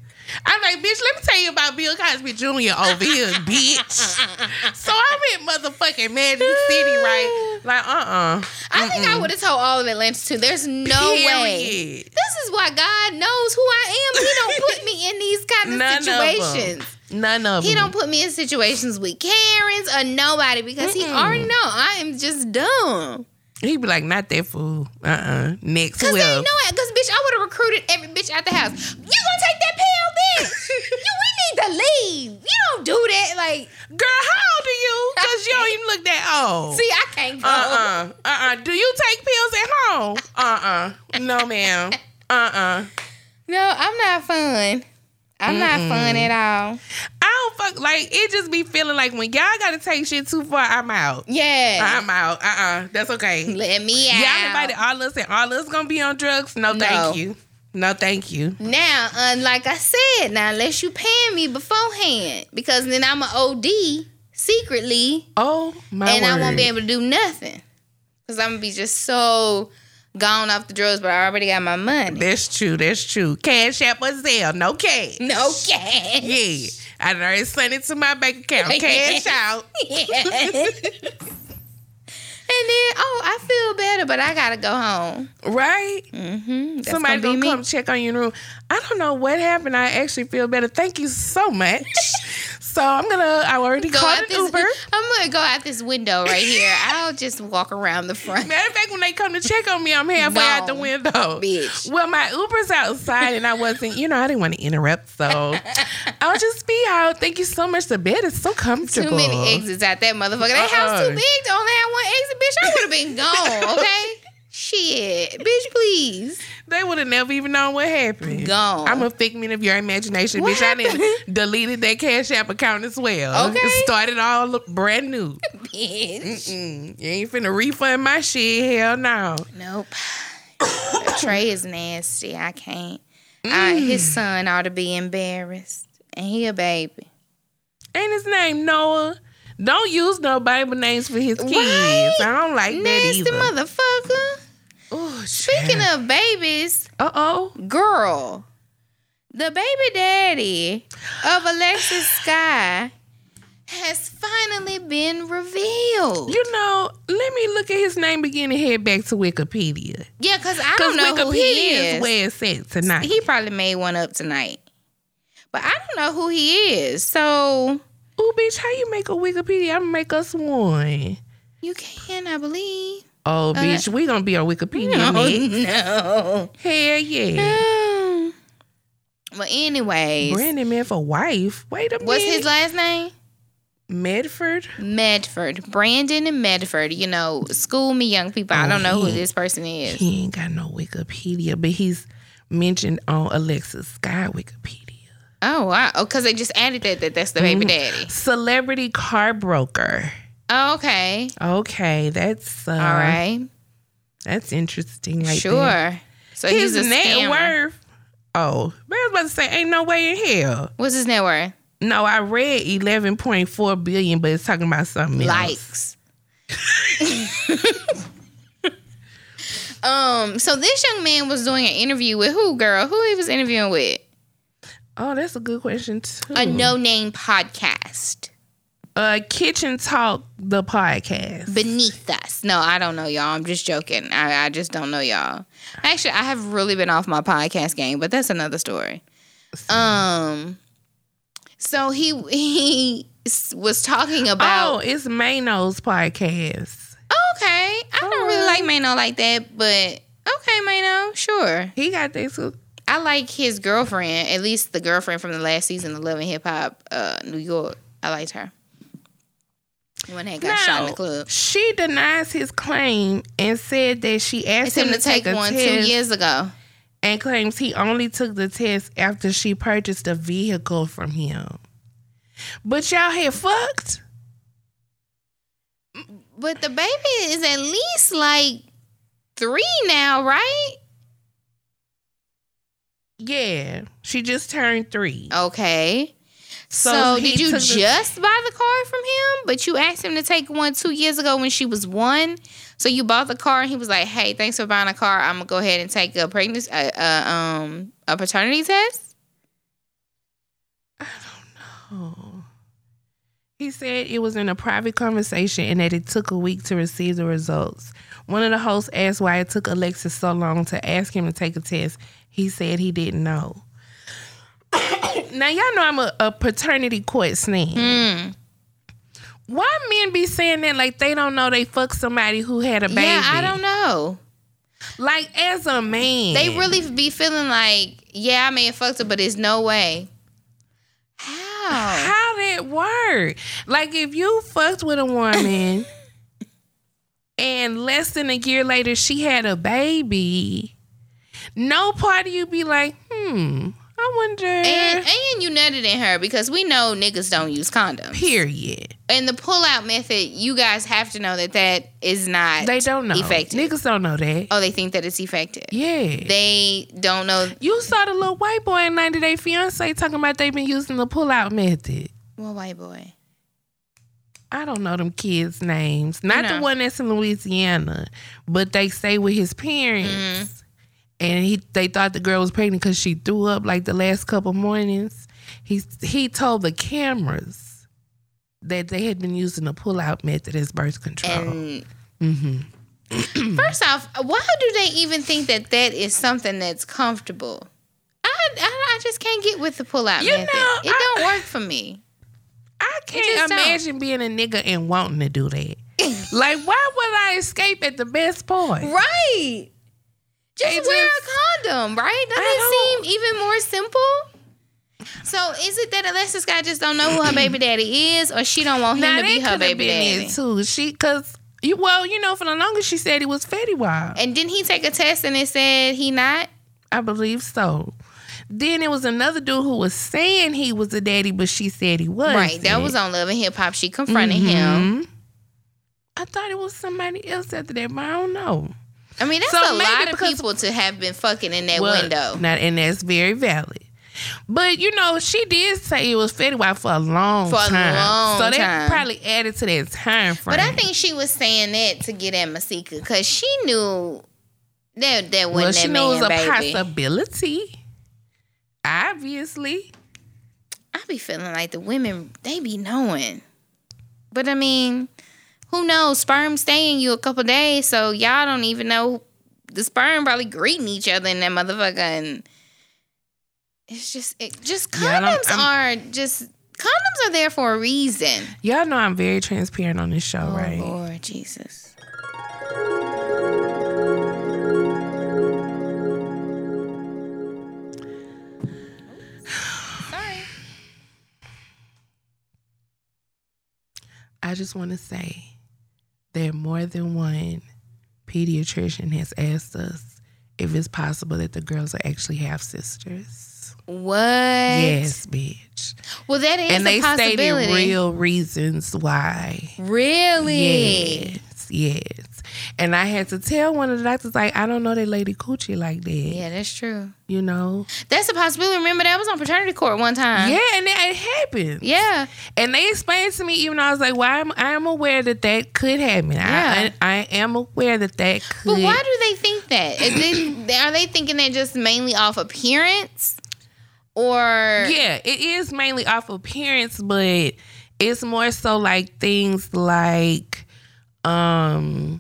I'm like, bitch, let me tell you about Bill Cosby Jr. over here, bitch. So I'm in motherfucking Magic City, right? Like, uh-uh. I think I would have told all of Atlanta too. There's no way. This is why God knows who I am. He don't put me in these kind of None of situations. None of them. He them. don't put me in situations with Karens or nobody because he already know I am just dumb. He be like, not that fool. Uh-uh. Next, Cause who they know it. Cause bitch, I would have recruited every bitch out the house. You gonna take that pill, bitch? you, we need to leave. You don't do that. Like, Girl, how old are you? Because you don't even look that old. see, I can't go. Uh-uh. Uh-uh. Do you take pills at home? Uh-uh. No, ma'am. Uh-uh. No, I'm not fun. I'm not fun at all. Don't motherfucker, like it just be feeling like when y'all gotta take shit too far, I'm out. Yeah. I'm out. Uh uh That's okay. Let me out. Y'all invited all us and all us gonna be on drugs? No, No. thank you. No, thank you. Now, uh, like I said, now unless you paying me beforehand, because then I'm a OD secretly, Oh my and I won't be able to do nothing, because I'm gonna be just so gone off the drugs. But I already got my money. That's true. That's true. Cash app or Zelle, no cash. No cash. Yeah, I done already sent it to my bank account. Cash out. And then, oh, I feel better, but I gotta go home. Right? Mm-hmm. Somebody gonna, come check on your room. I don't know what happened. I actually feel better. Thank you so much. so I'm gonna. I already Go called an this, Uber. I'm gonna go out this window right here. I'll just walk around the front. Matter of fact, when they come to check on me, I'm halfway out the window. bitch. Well, my Uber's outside, and I wasn't. You know, I didn't want to interrupt, so I'll just be out. Thank you so much. The bed is so comfortable. Too many exits out that motherfucker. That house Uh-uh. too big to only have one exit, bitch. I would have been gone, okay? Shit. Bitch, please. They would have never even known what happened. Gone. I'm a figment of your imagination, What bitch. I didn't deleted that Cash App account as well. Okay. It started all brand new. Bitch. Mm, you ain't finna refund my shit. Hell no. Nope. Trey is nasty. I can't. Uh, his Mm. son ought to be embarrassed. And he a baby. Ain't his name Noah? Don't use no Bible names for his kids. Right? I don't like Nasty that either. motherfucker. Speaking of babies, uh oh, girl, the baby daddy of Alexis Skyy has finally been revealed. you know, let me look at his name again and head back to Wikipedia. Yeah, because I don't know who he is is. where it's set tonight. He probably made one up tonight. But I don't know who he is. So oh, bitch, how you make a Wikipedia? I'm make us one. you can, I believe. Oh, bitch, we gonna be on Wikipedia No, next. no. Hell yeah. But anyways, Brandon Medford wife. Wait a what's minute. What's his last name? Medford? Medford. Brandon and Medford. You know, school me young people. I Oh, don't know who this person is. He ain't got no Wikipedia, but he's mentioned on Alexa Skyy Wikipedia. Oh wow! Oh, because they just added that, that that's the baby mm-hmm. daddy. Celebrity car broker. Okay. Okay, that's uh, All right. That's interesting, right sure. there. So His he's a net scammer. worth. Oh, man, I was about to say, ain't no way in hell. What's his net worth? No, I read eleven point four billion, but it's talking about something else. Likes. um. So this young man was doing an interview with who? Girl, who he was interviewing with? Oh, that's a good question too. A no name podcast. Uh, Kitchen Talk, the podcast. beneath us. No, I don't know y'all. I'm just joking. I, I just don't know y'all. Actually, I have really been off my podcast game, but that's another story. Um, so he he was talking about. oh, about. it's Mano's podcast. okay, I don't really like Mano like that, but okay, Mano, sure. He got this. I like his girlfriend, at least the girlfriend from the last season of Love and Hip Hop, uh, New York. I liked her. When they got shot in the club. She denies his claim and said that she asked It's him to take a one test two years ago. and claims he only took the test after she purchased a vehicle from him. But y'all had fucked. But the baby is at least like three now, right? Yeah, she just turned three. Okay. So, So did you took the- just buy the car from him? But you asked him to take one two years ago when she was one. So you bought the car and he was like, "Hey, thanks for buying a car. I'm gonna go ahead and take a pregnancy, uh, uh, um, a paternity test." Oh. He said it was in a private conversation and that it took a week to receive the results. One of the hosts asked why it took Alexis so long to ask him to take a test. He said he didn't know. Now y'all know I'm a, a paternity court snake. Hmm. Why men be saying that like they don't know they fuck somebody who had a baby? Yeah, I don't know. Like as a man, They really be feeling like, yeah, I may have fucked her, but there's no way. How? How that work? Like if you fucked with a woman and less than a year later she had a baby, no part of you be like, hmm, I wonder. And and you nutted in her because we know niggas don't use condoms. period. And the pull out method, you guys have to know that that is not. They don't know. effective. Niggas don't know that. Oh, they think that it's effective. Yeah. They don't know. you saw the little white boy in 90 Day Fiance talking about they've been using the pull out method. Well, white boy. I don't know them kids' names. Not know. the one that's in Louisiana, but they stay with his parents. Mm-hmm. And he they thought the girl was pregnant because she threw up like the last couple mornings. He he told the cameras that they had been using the pull out method as birth control. And mm-hmm. first off, why do they even think that that is something that's comfortable? I I, I just can't get with the pull out method. know, it I- don't work for me. I can't don't. imagine being a nigga and wanting to do that. like, why would I escape at the best point? Right. Just It wear just- a condom, right? Doesn't it seem even more simple? So is it that Alexis Scott just don't know who her baby daddy is, or she don't want him Now to be her baby been daddy? it too. She, cause you, well, you know, for the longest she said he was Fetty Wap, And didn't he take a test and it said he not? I believe so. Then it was another dude who was saying he was a daddy, but she said he was. Right. That was on Love and Hip Hop. She confronted him. Mm-hmm. I thought it was somebody else after that, but I don't know. I mean, that's So a lot of people to have been fucking in that Well, window. Not, and that's very valid. But you know, she did say it was Fetty Wap for a long For a time. long so that time. probably added to that time frame. But I think she was saying that to get at Masika because she knew that that wasn't she that knows man, a baby. possibility. Obviously. I be feeling like the women they be knowing, but I mean, who knows? Sperm stay in you a couple days, so y'all don't even know the sperm probably greeting each other in that motherfucker, and it's just it just Yeah, I'm- condoms are just condoms are there for a reason. Y'all know I'm very transparent on this show, Oh right? Lord Jesus. Sorry. I just want to say that more than one pediatrician has asked us if it's possible that the girls are actually half sisters. What? Yes, bitch. Well, that is and a they stated real reasons why. Really? Yes, yes. And I had to tell one of the doctors, like, I don't know that lady coochie like that. Yeah, that's true. You know? That's a possibility. Remember that was on paternity court one time. yeah, and it, it happened. Yeah. And they explained to me, even though I was like, well, I'm, I am aware that that could happen. Yeah. I, I, I am aware that that could. But why do they think that? Is they- Are they thinking that just mainly off appearance? Or Yeah, it is mainly off appearance, but it's more so like things like um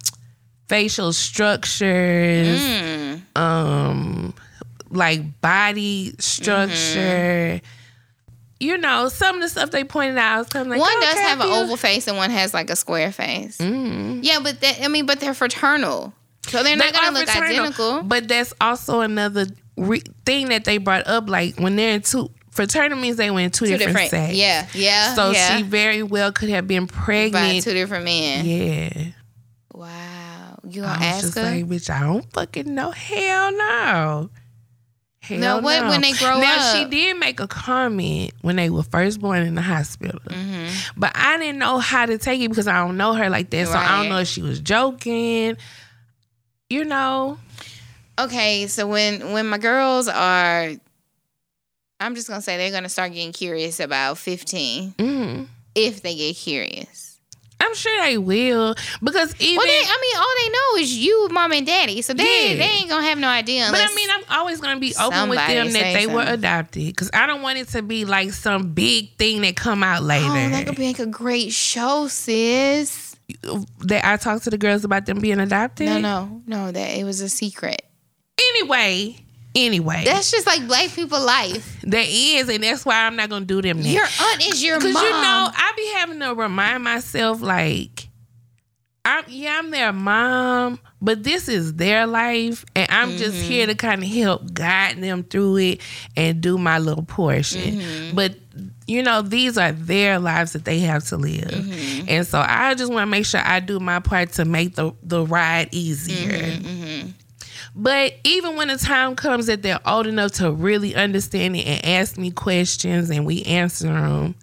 facial structures, Mm. um like body structure. You know, some of the stuff they pointed out, I was kind of like, one does have an oval face and one has like a square face. Mhm. Yeah, but that I mean, but they're fraternal, so they're not They gonna look fraternal, identical. But that's also another re- thing that they brought up. Like when they're in two fraternal means they were in two, Two different, different, sets. yeah, yeah. So yeah. she very well could have been pregnant by two different men. Yeah. Wow, you gonna I was ask just her? like, bitch, I don't fucking know. Hell no. Hell Now, what no. when they grow now, up? Now she did make a comment when they were first born in the hospital. Mm-hmm. But I didn't know how to take it because I don't know her like that. So I don't know if she was joking. You know? Okay, so when when my girls are, I'm just gonna say they're gonna start getting curious about 15 hmm if they get curious. I'm sure they will. Because even Well, they, I mean, all they know is you, mom, and daddy, so they Yeah. they ain't gonna have no idea. But I mean, I'm always gonna be open with them that they were adopted because I don't want it to be like some big thing that come out later. oh, that could be like a great show, sis. that I talked to the girls about them being adopted. No, no, no, that it was a secret. Anyway, anyway, That's just like black people life. there is, and that's why I'm not gonna do them. Your aunt is your mom. because you know I be having to remind myself like, I'm yeah I'm their mom, but this is their life, and I'm just Mm-hmm. here to kind of help guide them through it and do my little portion. Mm-hmm. But you know these are their lives that they have to live, Mm-hmm. and so I just want to make sure I do my part to make the the ride easier. But even when the time comes that they're old enough to really understand it and ask me questions and we answer them,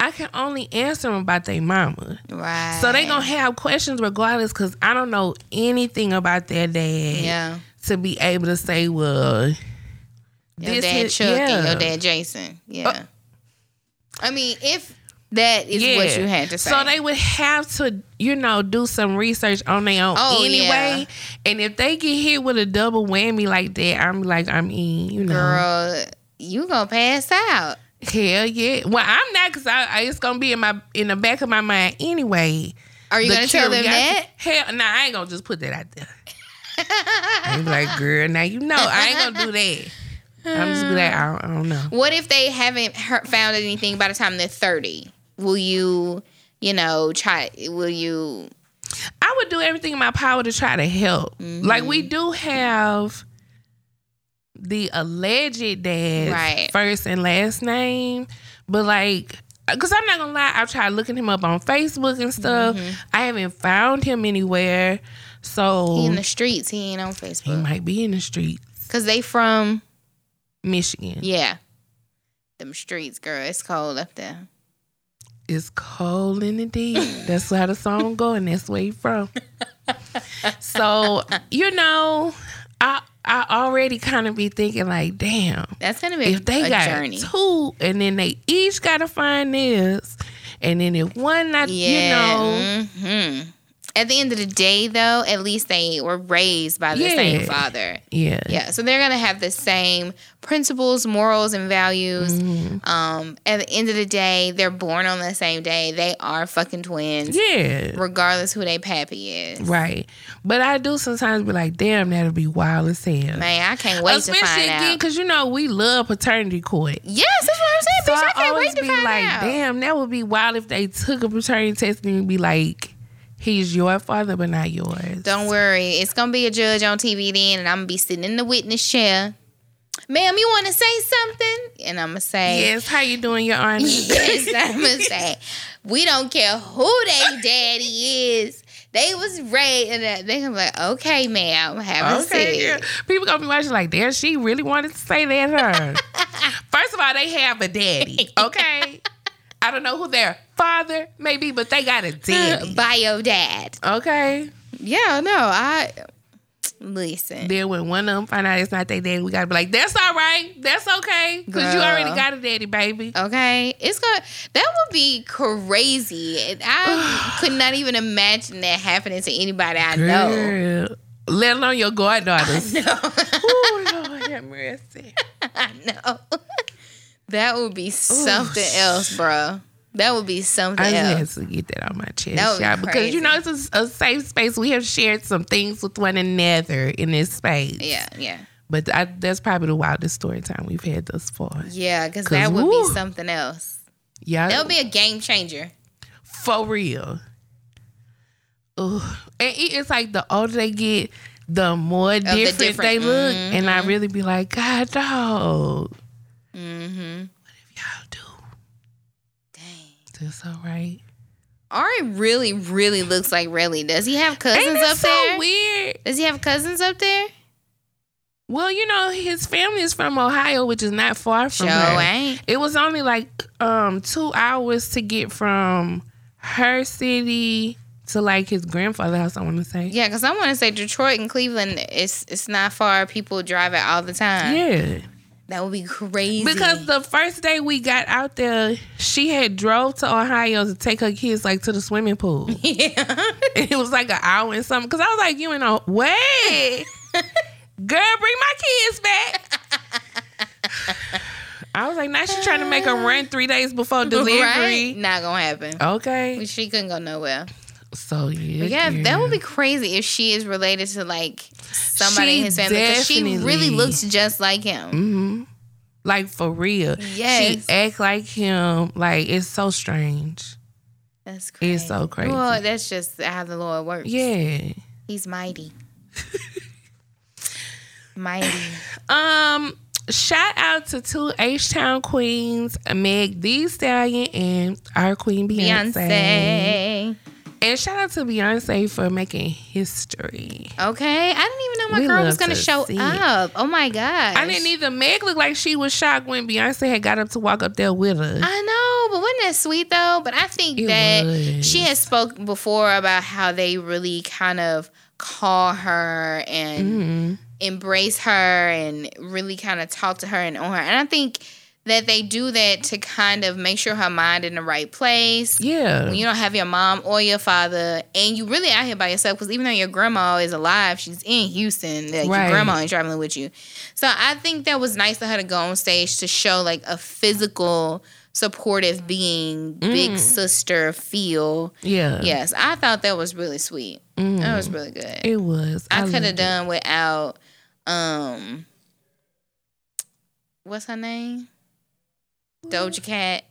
I can only answer them about their mama. Right. So they gonna have questions regardless because I don't know anything about their dad Yeah. to be able to say, well, Your dad Chuck yeah. and your dad Jason. Yeah. Uh, I mean, if that is Yeah. what you had to say. So they would have to, you know, do some research on their own Oh, anyway. And if they get hit with a double whammy like that, I'm like, I'm in, you know. Girl, you gonna pass out. Hell yeah. Well, I'm not because I, I, it's gonna be in my in the back of my mind anyway. Are you The gonna tell them that? Hell, nah, I ain't gonna just put that out there. I'm like, girl, now you know I ain't gonna do that. I'm just be like, I don't, I don't know. What if they haven't heard, found anything by the time they're 30? Will you, you know, try, will you, I would do everything in my power to try to help. Mm-hmm. Like we do have the alleged dad's Right. first and last name, but like, cause I'm not gonna lie, I tried looking him up on Facebook and stuff. I haven't found him anywhere, so Mm-hmm. he in the streets, he ain't on Facebook. he might be in the streets, Because they from, Michigan. yeah, them streets, girl. It's cold up there. It's cold in the deep. That's how the song go, and that's where you from. so you know, I I already kind of be thinking like, damn, That's to be if they a got journey. two, and then they each got to find this, and then if one not, you know, hmm At the end of the day, though, at least they were raised by the Yeah. same father. yeah, Yeah, so they're gonna have the same principles, morals, and values. Mm-hmm. Um, at the end of the day, they're born on the same day. They are fucking twins, yeah, regardless who they pappy is. right. But I do sometimes be like, damn, that'll be wild as hell. Man, I can't wait Especially to find again, out. because you know we love paternity court. Yes, that's what I'm saying. So bitch, I, I, can't always wait to be find like, out. damn, that would be wild if they took a paternity test and be like, he's your father, but not yours. Don't worry, it's gonna be a judge on TV then, and I'm gonna be sitting in the witness chair. Ma'am, you want to say something? And I'm gonna say, Yes, how you doing, Your Honor? yes, I'm gonna say, we don't care who they daddy is. They was raised, and that- they gonna be like, okay, ma'am, have a Okay, seat. yeah. People gonna be watching like, damn, she really wanted to say that, her. First of all, they have a daddy, okay? I don't know who their father may be, but they got a daddy, Bio dad. okay? Yeah, no, I listen. Then when one of them find out it's not their daddy, we gotta be like, that's all right, that's okay, because you already got a daddy, baby. Okay, it's gonna that would be crazy. I could not even imagine that happening to anybody I know. Let alone your goddaughters. Ooh, Lord have mercy. I know. That would be something else, bro. That would be something I else. just had to get that on my chest, That be y'all, because you know it's a, a safe space. We have shared some things with one another in this space. Yeah, yeah, But I, that's probably the wildest story time we've had thus far. yeah. because that would woo. be something else. Yeah, That would be a game changer. for real. Ugh. And it- it's like the older they get, the more different, different- they look, and I mm-hmm. really be like, God, dog. Mm-hmm. What if y'all do? Dang. That's all right. Ari really, really looks like Relly. Does he have cousins up so there? weird? Does he have cousins up there? Well, you know, his family is from Ohio, which is not far from Sure her. ain't. It was only like um two hours to get from her city to like his grandfather's house. I want to say. Yeah, because I want to say Detroit and Cleveland. It's it's not far. People drive it all the time. Yeah. That would be crazy. Because the first day we got out there, she had drove to Ohio to take her kids like to the swimming pool. yeah. and it was like an hour and something. Cause I was like, you in a way, girl, bring my kids back. I was like, now she's trying to make her run three days before delivery. Right? Not gonna happen. Okay. She couldn't go nowhere. So yeah. But yeah, that would be crazy if she is related to like somebody She in his family. Because she really looks just like him. hmm Like for real. Yes. She act like him. Like it's so strange. That's crazy. It's so crazy. Well, that's just how the Lord works. Yeah. He's mighty. mighty. Um, shout out to two H Town queens, Meg Thee Stallion and our queen Beyonce. Beyonce. And shout out to Beyonce for making history. Okay. I didn't even know my We girl was gonna show see it. up. Oh my god! I didn't either. Meg looked like she was shocked when Beyonce had got up to walk up there with her. I know, but wasn't that sweet though? But I think It that was. she has spoke before about how they really kind of call her and Mm-hmm. embrace her and really kind of talk to her and on her. And I think that they do that to kind of make sure her mind in the right place. yeah. When you don't have your mom or your father, and you really out here by yourself, because even though your grandma is alive, she's in Houston. Like Right. Your grandma ain't traveling with you. So I think that was nice of her to go on stage to show like a physical, supportive being, big sister feel. yeah. Yes, I thought that was really sweet. That was really good. It was. I could loved have done without um what's her name? Doja Cat.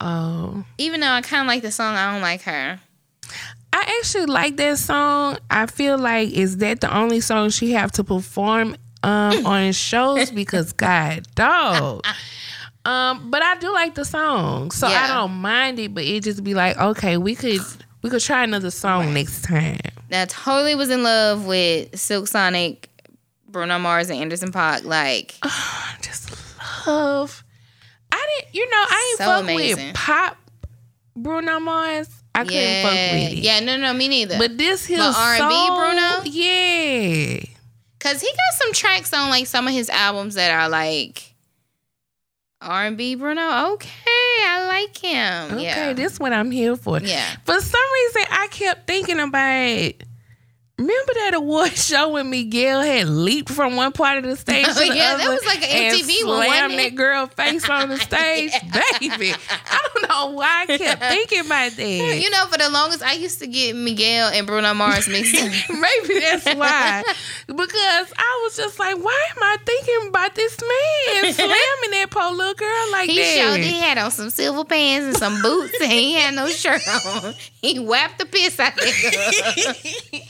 Oh. Even though I kinda like the song, I don't like her. I actually like that song. I feel like is that the only song she have to perform um on shows because God dog. Um, but I do like the song, so I don't mind it. But it just be like, okay, we could we could try another song next time. Now totally was in love with Silk Sonic, Bruno Mars, and Anderson .Paak. Like I just love. I didn't, you know, I ain't So fuck amazing. with pop Bruno Mars. I couldn't yeah, fuck with it. yeah, no, no, me neither. But this his R&B Bruno? yeah. Cause he got some tracks on like some of his albums that are like R and B Bruno. Okay, I like him. Okay, yeah. this what I'm here for. Yeah. For some reason, I kept thinking about. Remember that award show when Miguel had leaped from one part of the stage Oh, to the yeah, other? that was like an MTV one, slammed that girl face on the stage, baby. I don't know why I kept thinking about that. You know, for the longest, I used to get Miguel and Bruno Mars mixed up. Maybe that's why. because I was just like, why am I thinking about this man slamming that poor little girl like He that? showed he had on some silver pants and some boots, and he had no shirt on. He whapped the piss out of that girl.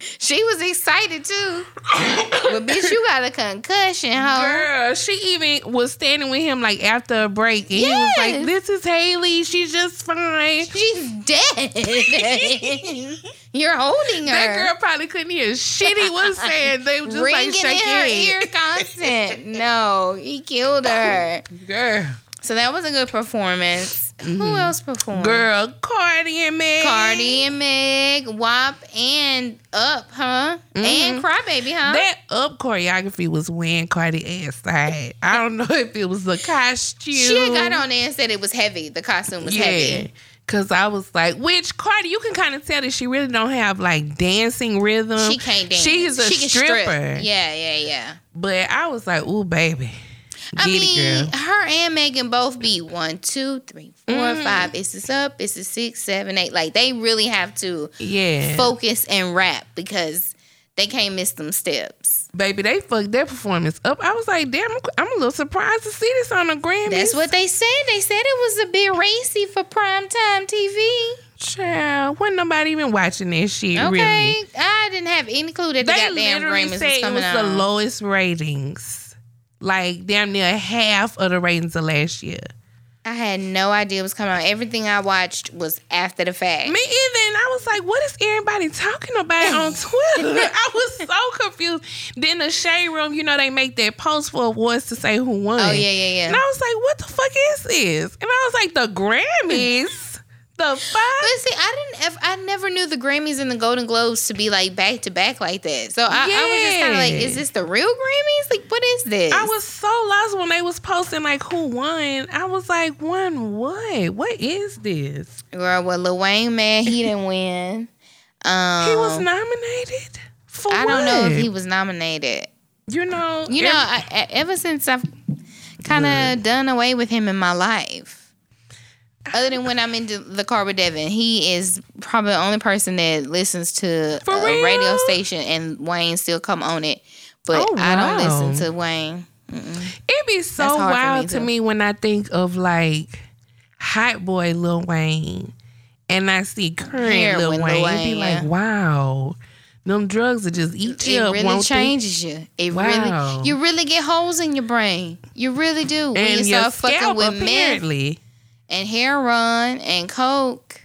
She was excited too. but bitch, you got a concussion, ho. Girl, she even was standing with him like after a break, and he was like, "This is Haley. She's just fine." She's dead. You're holding her. That girl probably couldn't hear shit he was saying. They were just ringing like shaking in her head. ear constant. No, he killed her. Girl, So that was a good performance. Who mm-hmm. else performed? girl, Cardi and Meg. Cardi and Meg, WAP, and Up, huh? And mm-hmm. Crybaby, huh? That up choreography was when Cardi ass side. I don't know if it was the costume. she got on there and said it was heavy. The costume was Yeah. heavy. Cause I was like, which Cardi, you can kind of tell that she really don't have like dancing rhythm. She can't dance. She's a she stripper. Strip. Yeah, yeah, yeah. But I was like, ooh, baby. Get I it, mean, girl. her and Megan both be one, two, three, four, Mm-hmm. five. This is up. This is six, seven, eight. Like they really have to Yeah. focus and rap because they can't miss them steps. Baby, they fucked their performance up. I was like, damn, I'm, a little surprised to see this on the Grammy. That's what they said. They said it was a bit racy for primetime TV. Child, wasn't nobody even watching that shit, Okay, really. I didn't have any clue that the They goddamn Grammys was it coming was the lowest ratings. Like, damn near half of the ratings of last year. I had no idea it was coming out. Everything I watched was after the fact. Me either. And I was like, what is everybody talking about on Twitter? I was so confused. Then the shade room, you know, they make that post for awards to say who won. Oh yeah, yeah, yeah. And. I was like, what the fuck is this? And I was like, the Grammys? The fuck? But see, I didn't. ev- I never knew the Grammys and the Golden Globes to be like back to back like that. So I, I was just kind of like, is this the real Grammys? Like, what is this? I was so lost when they was posting like who won. I was like, won what? What is this? girl. Well, Lil Wayne, man, he didn't win. Um, He was nominated for I don't know if he was nominated. You know, You know, every- I- ever since I've kind of done away with him in my life. Other than when I'm in the- car with Devin, he is probably the only person that listens to For a radio station, and Wayne still come on it. But Oh, I don't listen to Wayne. It'd be so That's hard for wild to me when I think of like Hot Boy Lil Wayne and I see current Heroin Lil Lil Wayne. It Wayne, be like, wow, them drugs will just eat you It up. really won't they? changes you. It Wow. really, you really get holes in your brain. You really do when And you start fucking with apparently. And heroin and coke.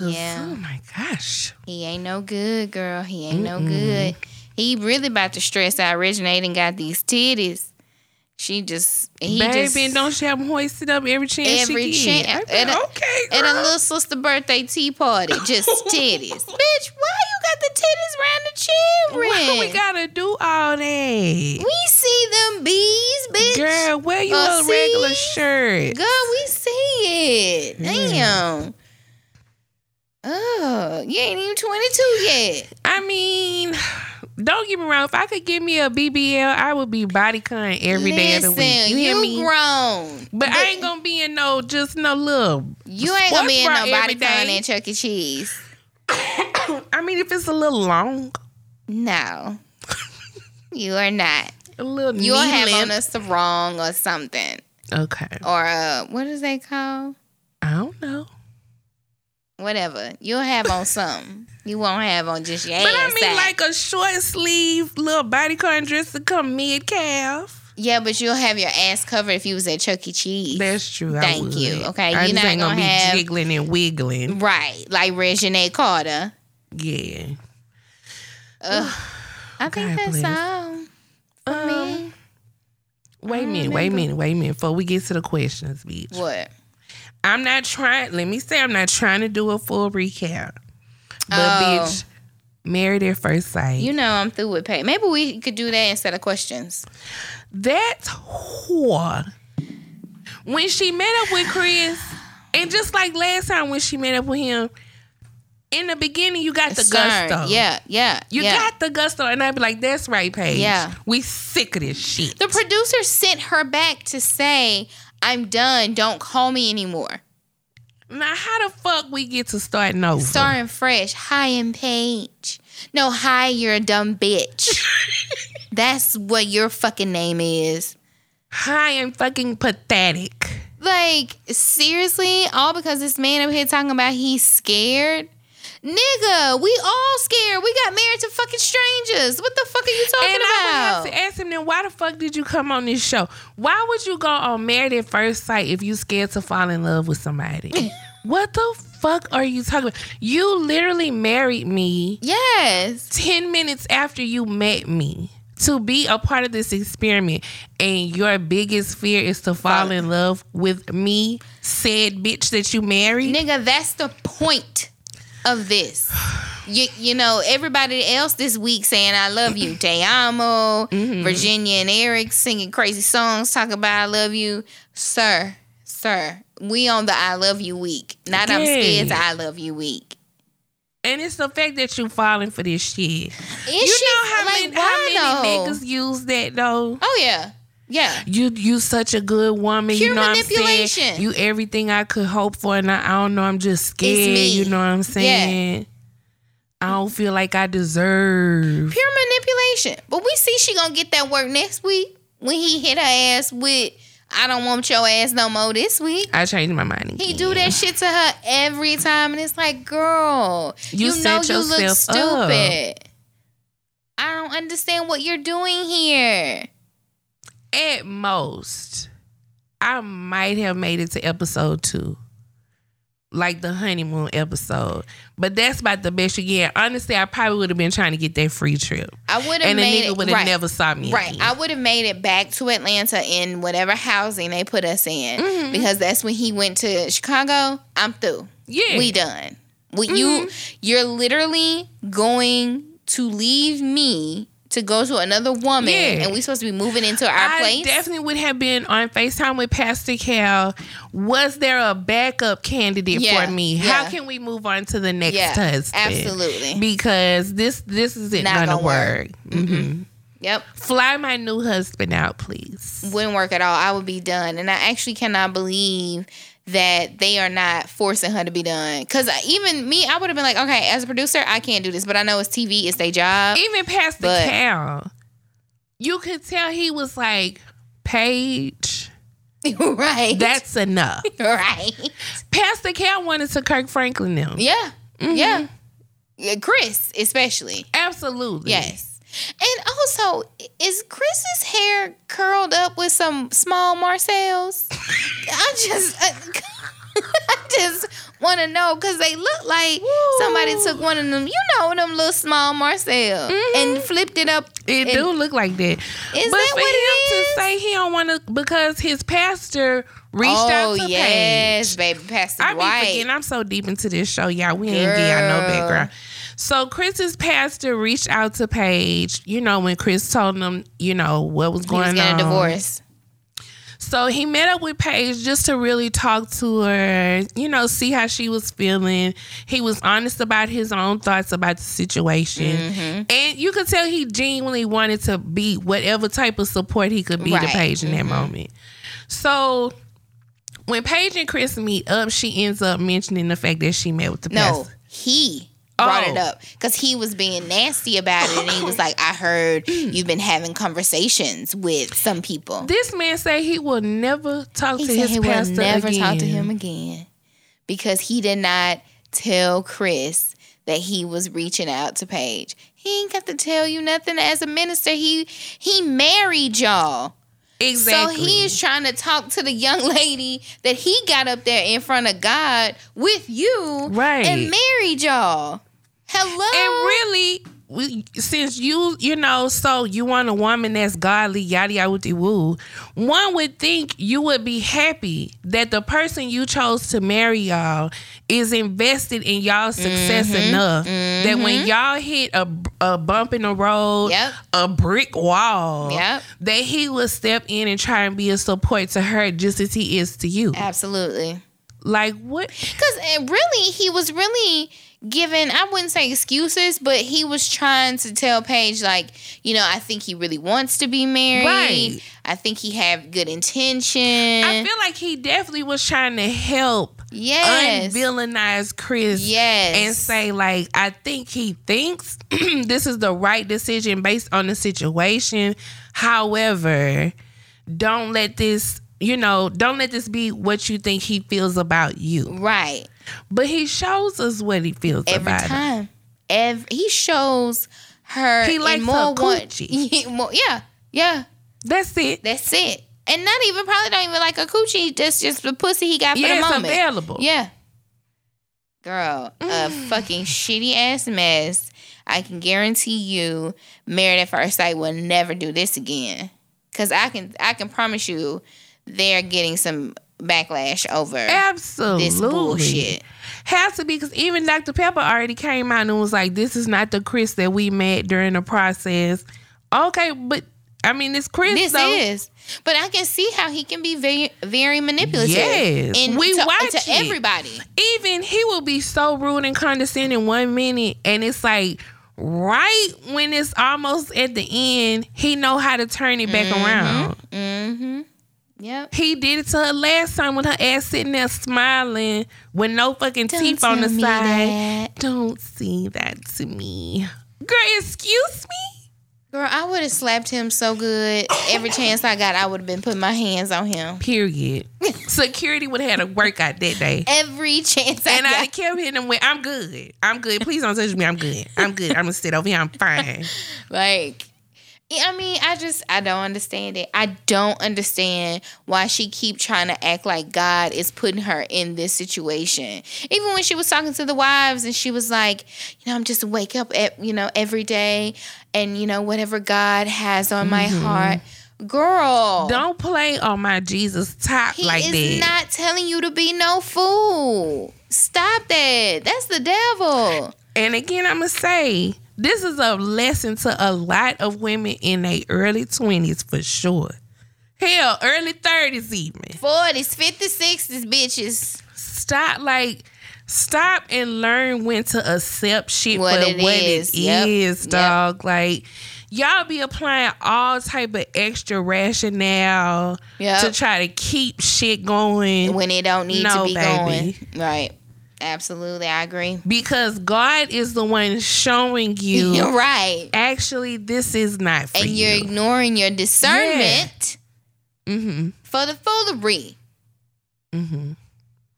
Yeah. Oh my gosh. He ain't no good, girl. He ain't no good. He really about to stress out. Originating got these titties. She just he Baby, just don't she have them hoisted up every chance every she get? chance I at a, okay, at a little sister birthday tea party, just titties. Bitch, why you got the titties around the children? Why do we gotta do all that? We see them bees, bitch. Girl, wear you Uh, a regular shirt. Girl, we see it. Damn. Oh, you ain't even 22 yet. I mean, don't get me wrong. If I could give me a BBL, I would be body bodycon every day of the week. You hear me? grown. But I ain't gonna be in no just no little. You ain't gonna be in sports bra nobody every day. con at Chuck E. Cheese. I mean, if it's a little long, No. you are not. a little You'll have on a sarong or something. Okay, Or uh what is that called? I don't know. Whatever. You'll have on something. You won't have on just your But I mean, like a short sleeve little bodycon dress to come mid calf. Yeah, but you'll have your ass covered if you was at Chuck E. Cheese. That's true. Thank you. Okay, I you're not ain't gonna, gonna be have- jiggling and wiggling. Right. Like Regina Carter. Yeah. I think that's bless. all for me. Um, Wait a minute, wait a minute, wait a minute. Before we get to the questions, bitch. What? I'm not trying. Let me say, I'm not trying to do a full recap. But Oh. bitch, married at first sight. You know I'm through with pay. Maybe we could do that instead of questions. that whore. When she met up with Chris, and just like last time when she met up with him, in the beginning you got the Concerned. gusto. Yeah, yeah. You yeah. got the gusto, and I'd be like, "That's right, Paige. Yeah. we sick of this shit." the producer sent her back to say, I'm done. Don't call me anymore. now, how the fuck we get to starting over? Starring fresh. Hi, I'm Paige. No, hi, you're a dumb bitch. That's what your fucking name is. Hi, I'm fucking pathetic. Like, seriously? All because this man up here talking about he's scared? Nigga, we all scared. We got married to fucking strangers. What the fuck are you talking about? And I would have to ask him then, why the fuck did you come on this show? Why would you go on Married at First Sight if you scared to fall in love with somebody? what the fuck are you talking about? You literally married me yes. 10 minutes after you met me to be a part of this experiment and your biggest fear is to fall in love with me said bitch that you married Nigga, that's the point of this. You, you know, everybody else this week saying I love you. Te amo, Mm-hmm. Virginia and Eric singing crazy songs, talking about I love you. Sir, sir, we on the I love you week. Not I'm scared to I love you week. and it's the fact that you falling for this shit Is you know how like, many how many though? niggas use that though Oh yeah. Yeah. you you such a good woman. Pure you know what I'm saying? You everything I could hope for, and I, I don't know. I'm just scared. You know what I'm saying? I don't feel like I deserve. Pure manipulation. But we see she gonna get that work next week when he hit her ass with I don't want your ass no more this week. I changed my mind. Again. He do that shit to her every time, and it's like, girl, You you, know you look yourself up. stupid. I don't understand what you're doing here. At most, I might have made it to episode two. Like the honeymoon episode. But that's about the best you get. Honestly, I probably would have been trying to get that free trip. I would have And the nigga would have right, never saw me Right, again. I would have made it back to Atlanta in whatever housing they put us in Mm-hmm. because that's when he went to Chicago. I'm through. Yeah. we done. We, You Mm-hmm. you're literally going to leave me to go to another woman, Yeah. and we supposed to be moving into our I place. definitely would have been on FaceTime with Pastor Cal. Was there a backup candidate Yeah, for me? yeah. How can we move on to the next Yeah, husband? absolutely. Because this this isn't Not gonna, work. work. hmm Yep. Fly my new husband out, please. wouldn't work at all. I would be done. And I actually cannot believe that they are not forcing her to be done. Because even me, I would have been like, okay, as a producer, I can't do this. But I know it's TV, it's their job. Even Pastor But- Cal, you could tell he was like, Paige, right. that's enough. right. Pastor Cal wanted to Kirk Franklin them. Yeah. Mm-hmm. Yeah. Yeah, Chris, especially. Absolutely. Yes. And also, is Chris's hair curled up with some small Marcel's? I just, I, I just want to know because they look like somebody took one of them, you know, them little small Marcel mm-hmm. and flipped it up. It and- do look like that. Is but that for what him is? to say he don't want to because his pastor reached out Oh to yes, Paige. baby, Pastor I be Dwight. forgetting. I'm so deep into this show, y'all. We ain't get y'all no background. So Chris's pastor reached out to Paige. You know when Chris told him, you know what was he going was getting on. a divorce. So he met up with Paige just to really talk to her, you know, see how she was feeling. He was honest about his own thoughts about the situation. Mm-hmm. And you could tell he genuinely wanted to be whatever type of support he could be to Right. Mm-hmm. Paige in that moment. So when Paige and Chris meet up, she ends up mentioning the fact that she met with the No, pastor. No, he brought it Oh. up because he was being nasty about it, and he was like, "I heard mm. you've been having conversations with some people." This man say he will never talk He to said his he pastor will never again. talk to him again because he did not tell Chris that he was reaching out to Paige. He ain't got to tell you nothing as a minister. He he married y'all. Exactly. So he is trying to talk to the young lady that he got up there in front of God with you, Right. And married y'all. Hello. And really, we, since you, you know, so you want a woman that's godly, yada yada woo, one would think you would be happy that the person you chose to marry y'all is invested in y'all's success Mm-hmm. enough that when y'all hit a, a bump in the road, Yep. a brick wall, Yep. that he will step in and try and be a support to her just as he is to you. Absolutely. Like what? Because really, he was really giving, I wouldn't say excuses, but he was trying to tell Paige, like, you know, I think he really wants to be married. Right. I think he have good intention. I feel like he definitely was trying to help yes. unvillainize Chris Yes. and say like I think he thinks this is the right decision based on the situation. However, don't let this you know, don't let this be what you think he feels about you. right. But he shows us what he feels Every time. Every, he shows her He likes more her one- coochie. more, yeah. Yeah. That's it. That's it. And not even probably don't even like a coochie. That's just the pussy he got for Yeah, the it's moment. available. Yeah. Girl, a Mm. fucking shitty ass mess. I can guarantee you, Married at First Sight will never do this again. Cause I can, I can promise you, they're getting some backlash over Absolutely. this bullshit. Has to be because even Dr. Pepper already came out and was like, "This is not the Chris that we met during the process." Okay, but I mean, it's Chris. This though. is, but I can see how he can be very, very manipulative. Yes, and we to, watch to everybody. Even he will be so rude and condescending one minute, and it's like right when it's almost at the end, he know how to turn it back around. Mm-hmm. Yep. He did it to her last time with her ass sitting there smiling with no fucking Don't teeth on the side. that. Don't say that to me. Girl, excuse me? Girl, I would have slapped him so good. Every chance I got, I would have been putting my hands on him. Period. Security would have had a workout that day. Every chance I And I got. kept hitting him with, I'm good. I'm good. Please don't touch me. I'm good. I'm good. I'm going to sit over here. I'm fine. Like, I mean, I just I don't understand it. I don't understand why she keep trying to act like God is putting her in this situation. Even when she was talking to the wives and she was like, you know, I'm just wake up at you know every day and you know whatever God has on my mm-hmm. heart, girl. Don't play on my Jesus top he like is that. not telling you to be no fool. Stop that. That's the devil. and again, I'm to say, this is a lesson to a lot of women in their early 20s for sure. Hell, early 30s even. 40s, 50s, 60s, bitches. stop like stop and learn when to accept shit What for it what is. it is, Yep. dog. Like y'all be applying all type of extra rationale Yep. to try to keep shit going when it don't need No, to be baby. going. Right. Absolutely, I agree. because God is the one showing you You're right. actually this is not for And you. you're ignoring your discernment mm-hmm. for the foolery. Mm-hmm.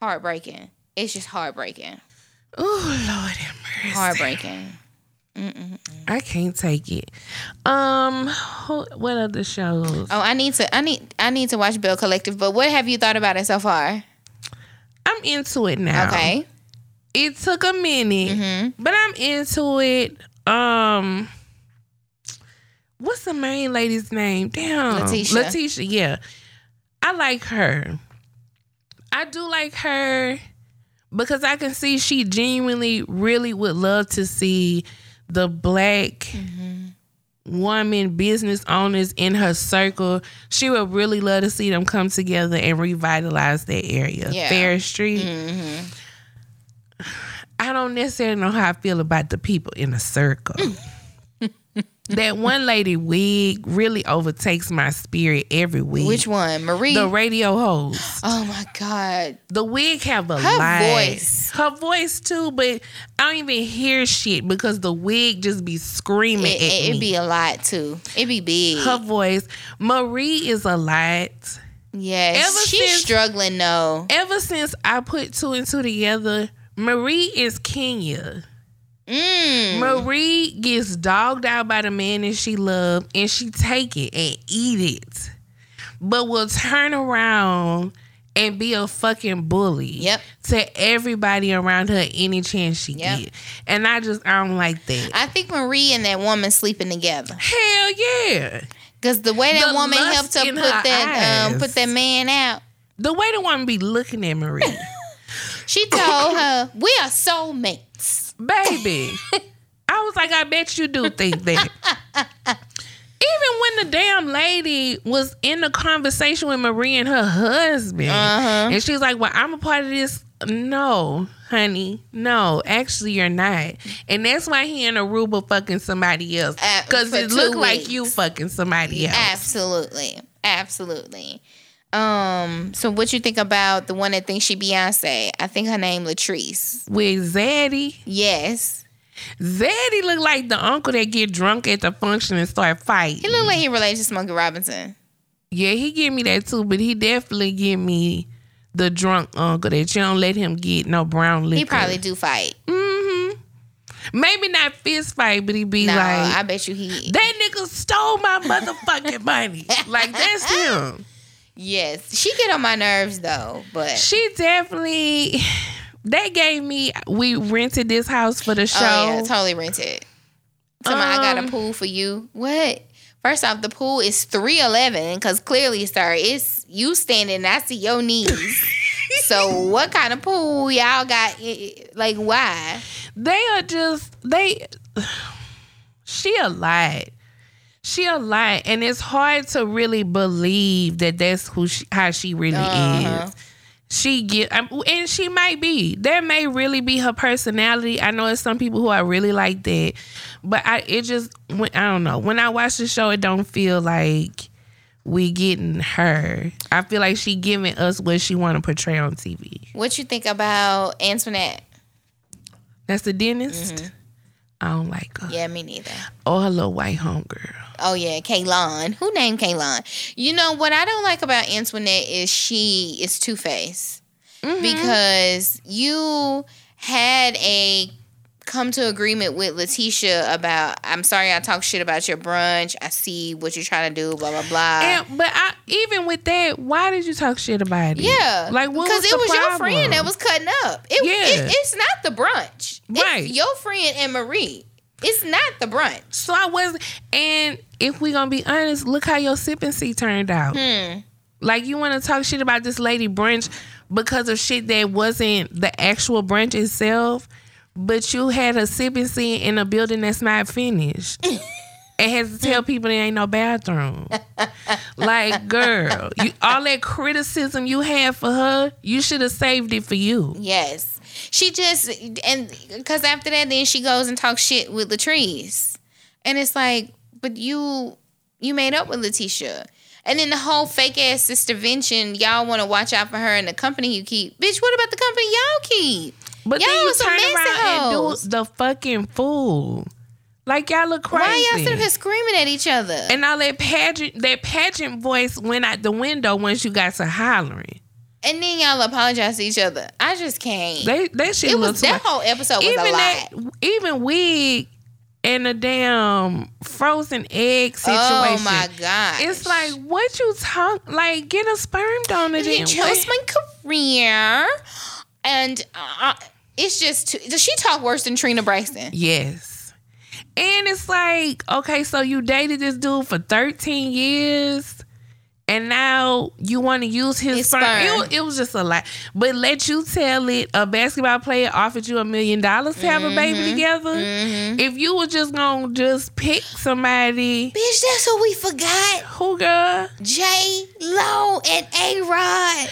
Heartbreaking. It's just heartbreaking. Oh Lord have mercy. Heartbreaking. I can't take it. Um, what other shows? Oh, I need to I need I need to watch Belle Collective, but what have you thought about it so far? I'm into it now. Okay. It took a minute, Mm-hmm. but I'm into it. Um, what's the main lady's name? Damn, Lateshia. Lateshia. Yeah, I like her. I do like her because I can see she genuinely really would love to see the black Mm-hmm. woman business owners in her circle. She would really love to see them come together and revitalize that area. Yeah. Fair Street. Mm-hmm. I don't necessarily know how I feel about the people in the circle. that one lady wig really overtakes my spirit every week. Which one? Marie. The radio host. oh my God. The wig have a Her voice. Her voice too, but I don't even hear shit because the wig just be screaming It, at it, me. would be a lot too. It'd be big. Her voice. Marie is a lot. yes. ever She's since- struggling though. Ever since I put two and two together, Marie is Kenya. Mm. Marie gets dogged out by the man that she loves and she take it and eat it. But will turn around and be a fucking bully Yep. to everybody around her any chance she Yep. get. And I just I don't like that. I think Marie and that woman sleeping together. Hell yeah. Cause the way that The woman helped her put her that um, put that man out. The way the woman be looking at Marie. She told her, "We are soulmates." Baby. I was like, I bet you do think that. Even when the damn lady was in the conversation with Marie and her husband, Uh-huh. and she's like, Well, I'm a part of this. No, honey, no, actually, you're not. And that's why he in Aruba fucking somebody else. Uh, Because for it looked like you fucking somebody else. Absolutely, absolutely. Um. So, what you think about the one that thinks she Beyonce? I think her name Latrice. With Zaddy, Yes, Zaddy looked like the uncle that get drunk at the function and start fighting. he looked like he related to Smokey Robinson. Yeah, he give me that too, but he definitely give me the drunk uncle that you don't let him get no brown liquor. He probably do fight. Mm-hmm. Maybe not fist fight, but he be No, like, I bet you he. that nigga stole my motherfucking money. like that's him. Yes, she get on my nerves though. But She definitely. That gave me. We rented this house for the show. oh yeah, totally rented. Tell me I got a Um, pool for you. What? First off, the pool is three eleven because clearly, sir, it's you standing. and I see your knees. so what kind of pool y'all got? Like why? they are just they she a lot she a lot and it's hard to really believe that that's who she, how she really Uh-huh. is. She get um, and she might be. That may really be her personality. I know it's some people who are really like that but i it just i don't know. When i watch the show it don't feel like we getting her. I feel like she giving us what she want to portray on tv What you think about Antoinette? that's the dentist? Mm-hmm. i don't like her. Yeah, me neither. or her little white homegirl Oh yeah, Kaylon. Who named Kaylon? You know what I don't like about Antoinette is she is two faced mm-hmm. because you had a come to agreement with Lateshia about I'm sorry I talk shit about your brunch. I see what you're trying to do. Blah blah blah. And but I even with that, why did you talk shit about it? yeah, like what because it was your friend that was cutting up. It, Yeah. it- it's not the brunch, Right. It's your friend and Marie. It's not the brunch. So I was, and if we gonna be honest, look how your sipping seat turned out. Hmm. Like you want to talk shit about this lady brunch because of shit that wasn't the actual brunch itself, but you had a sipping seat in a building that's not finished. And has to tell people there ain't no bathroom. like, girl, you, all that criticism you had for her, you should have saved it for you. Yes. She just and because after that, then she goes and talks shit with Latrice, and it's like, but you you made up with Lateshia, and then the whole fake ass sister vention. Y'all want to watch out for her and the company you keep, bitch. What about the company y'all keep? But Y'all then you turn around and do the fucking fool. Like y'all look crazy. Why y'all sitting here screaming at each other? and all that pageant, that pageant voice went out the window once you got to hollering. And then y'all apologize to each other. I just can't. They they shit it was that whole episode was even a that lot. even wig and the damn frozen egg situation. Oh my god! It's like what you talk like get a sperm donor then. He chose my career, and uh, it's just too, does she talk worse than Trina Braxton? Yes. And it's like, okay, so you dated this dude for 13 years and now you want to use his His sperm. sperm. It, was, it was just a lot. But let you tell it a basketball player offered you a million dollars to have a baby Mm-hmm. together. If you were just going to just pick somebody, Bitch, that's what we forgot. who girl? J Lo and A Rod.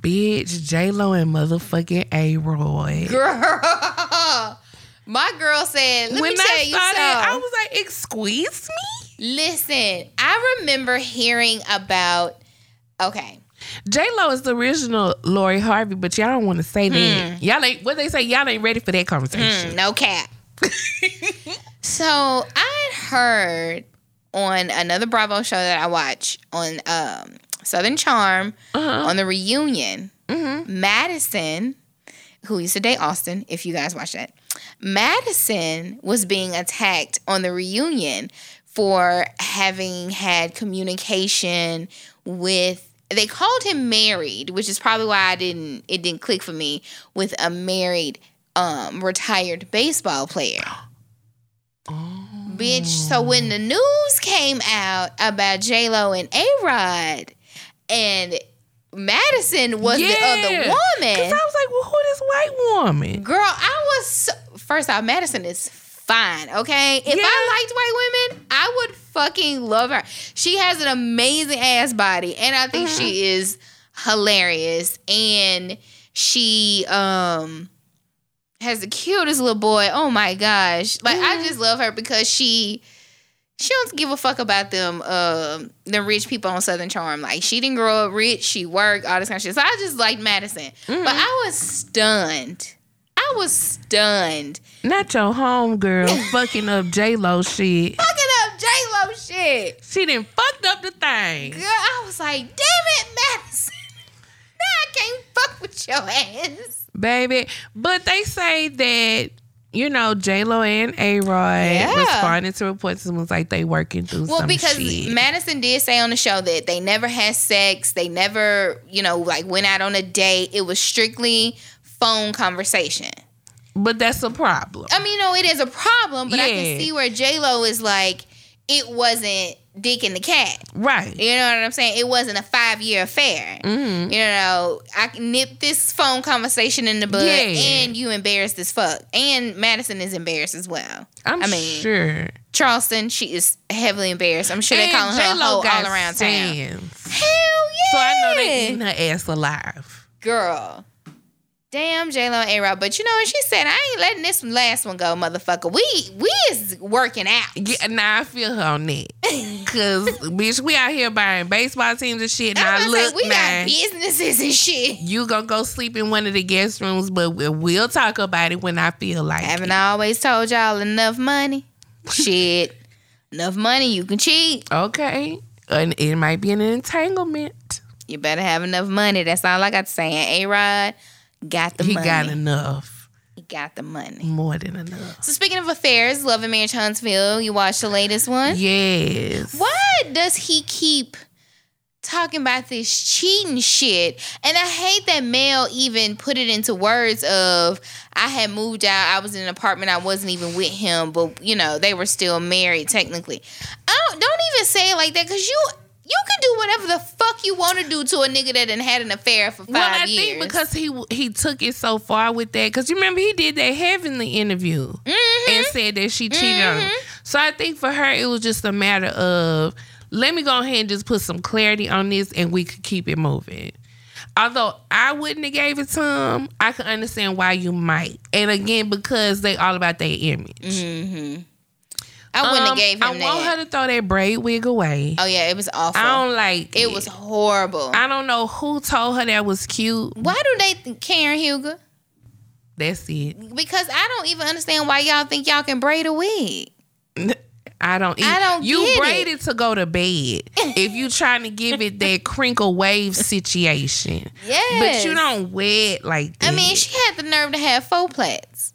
Bitch, J-Lo and motherfucking A-Roy. Girl. My girl said, let when me tell you something. I was like, excuse me? Listen, I remember hearing about okay. J Lo is the original Lori Harvey, but y'all don't want to say that. Y'all ain't what they say. Y'all ain't ready for that conversation. Mm, no cap. so I had heard on another Bravo show that I watch on um, Southern Charm Uh-huh. on the reunion. Mm-hmm. Madison, who used to date Austin, if you guys watch that, Madison was being attacked on the reunion for having had communication with they called him married, which is probably why I didn't it didn't click for me with a married um retired baseball player. Bitch, so when the news came out about J Lo and A Rod and Madison was the other woman. Cause. I was like, well, who this white woman? Girl, I was so, first off, Madison is fine. Okay, if Yeah. I liked white women, I would fucking love her. She has an amazing ass body, and I think she is hilarious. And she um has the cutest little boy. Oh my gosh, like I just love her because she. She don't give a fuck about them, um, the rich people on Southern Charm. Like she didn't grow up rich, she worked, all this kind of shit. So I just liked Madison, but I was stunned. I was stunned. Not your home girl fucking up J Lo shit. Fucking up J Lo shit. She done fucked up the thing. Girl, I was like, damn it, Madison. now I can't fuck with your ass. baby. But they say that you know J Lo and A Rod Yeah. responded to reports and was like they working through Well, because shit. Madison did say on the show that they never had sex. They never, you know, like went out on a date. It was strictly phone conversation. but that's a problem. I mean, no, it is a problem, but I can see where J Lo is like, it wasn't dick in the cat. Right. You know what I'm saying? It wasn't a five year affair. Mm-hmm. You know, I can nip this phone conversation in the bud, Yeah. and you embarrassed as fuck. And Madison is embarrassed as well. I'm I mean, sure. Charleston, she is heavily embarrassed. I'm sure they're And calling her a J-Lo hoe all around town. Hell yeah! So I know they eating her ass alive. girl. Damn, J Lo and A Rod. But you know what she said? I ain't letting this last one go, motherfucker. We we is working out. Yeah, now I feel her on that. Cause bitch, we out here buying baseball teams and shit. Now I'm gonna say look, we now got businesses and shit. you gonna go sleep in one of the guest rooms, but we- we'll talk about it when I feel like it. Haven't. I always told y'all enough money? Shit. Enough money, you can cheat. Okay, and it might be an entanglement. You better have enough money. That's all I got to say. A Rod got the he money. got enough, he got the money. more than enough. So speaking of affairs, Love and Marriage Huntsville, you watched the latest one. Yes. Why does he keep talking about this cheating shit? And I hate that Mel even put it into words of I had moved out, I was in an apartment, I wasn't even with him, but you know, they were still married technically. I don't, don't even say it like that because you you can do whatever the fuck you want to do to a nigga that done had an affair for five years. Well, I years. think because he he took it so far with that, because you remember he did that heavenly interview Mm-hmm. and said that she cheated on him. So I think for her it was just a matter of let me go ahead and just put some clarity on this, and we could keep it moving. Although I wouldn't have gave it to him, I can understand why you might. And again, because they all about their image. I wouldn't Um, have gave him I that. I want her to throw that braid wig away. oh yeah, it was awful. I don't like it It was horrible. I don't know who told her that was cute. Why do they think Karen Huger? That's it. Because I don't even understand why y'all think y'all can braid a wig. I don't. I don't You get it. braided to go to bed. if you trying to give it that crinkle wave situation, yeah. but you don't wear it like that. I mean, she had the nerve to have faux plaits.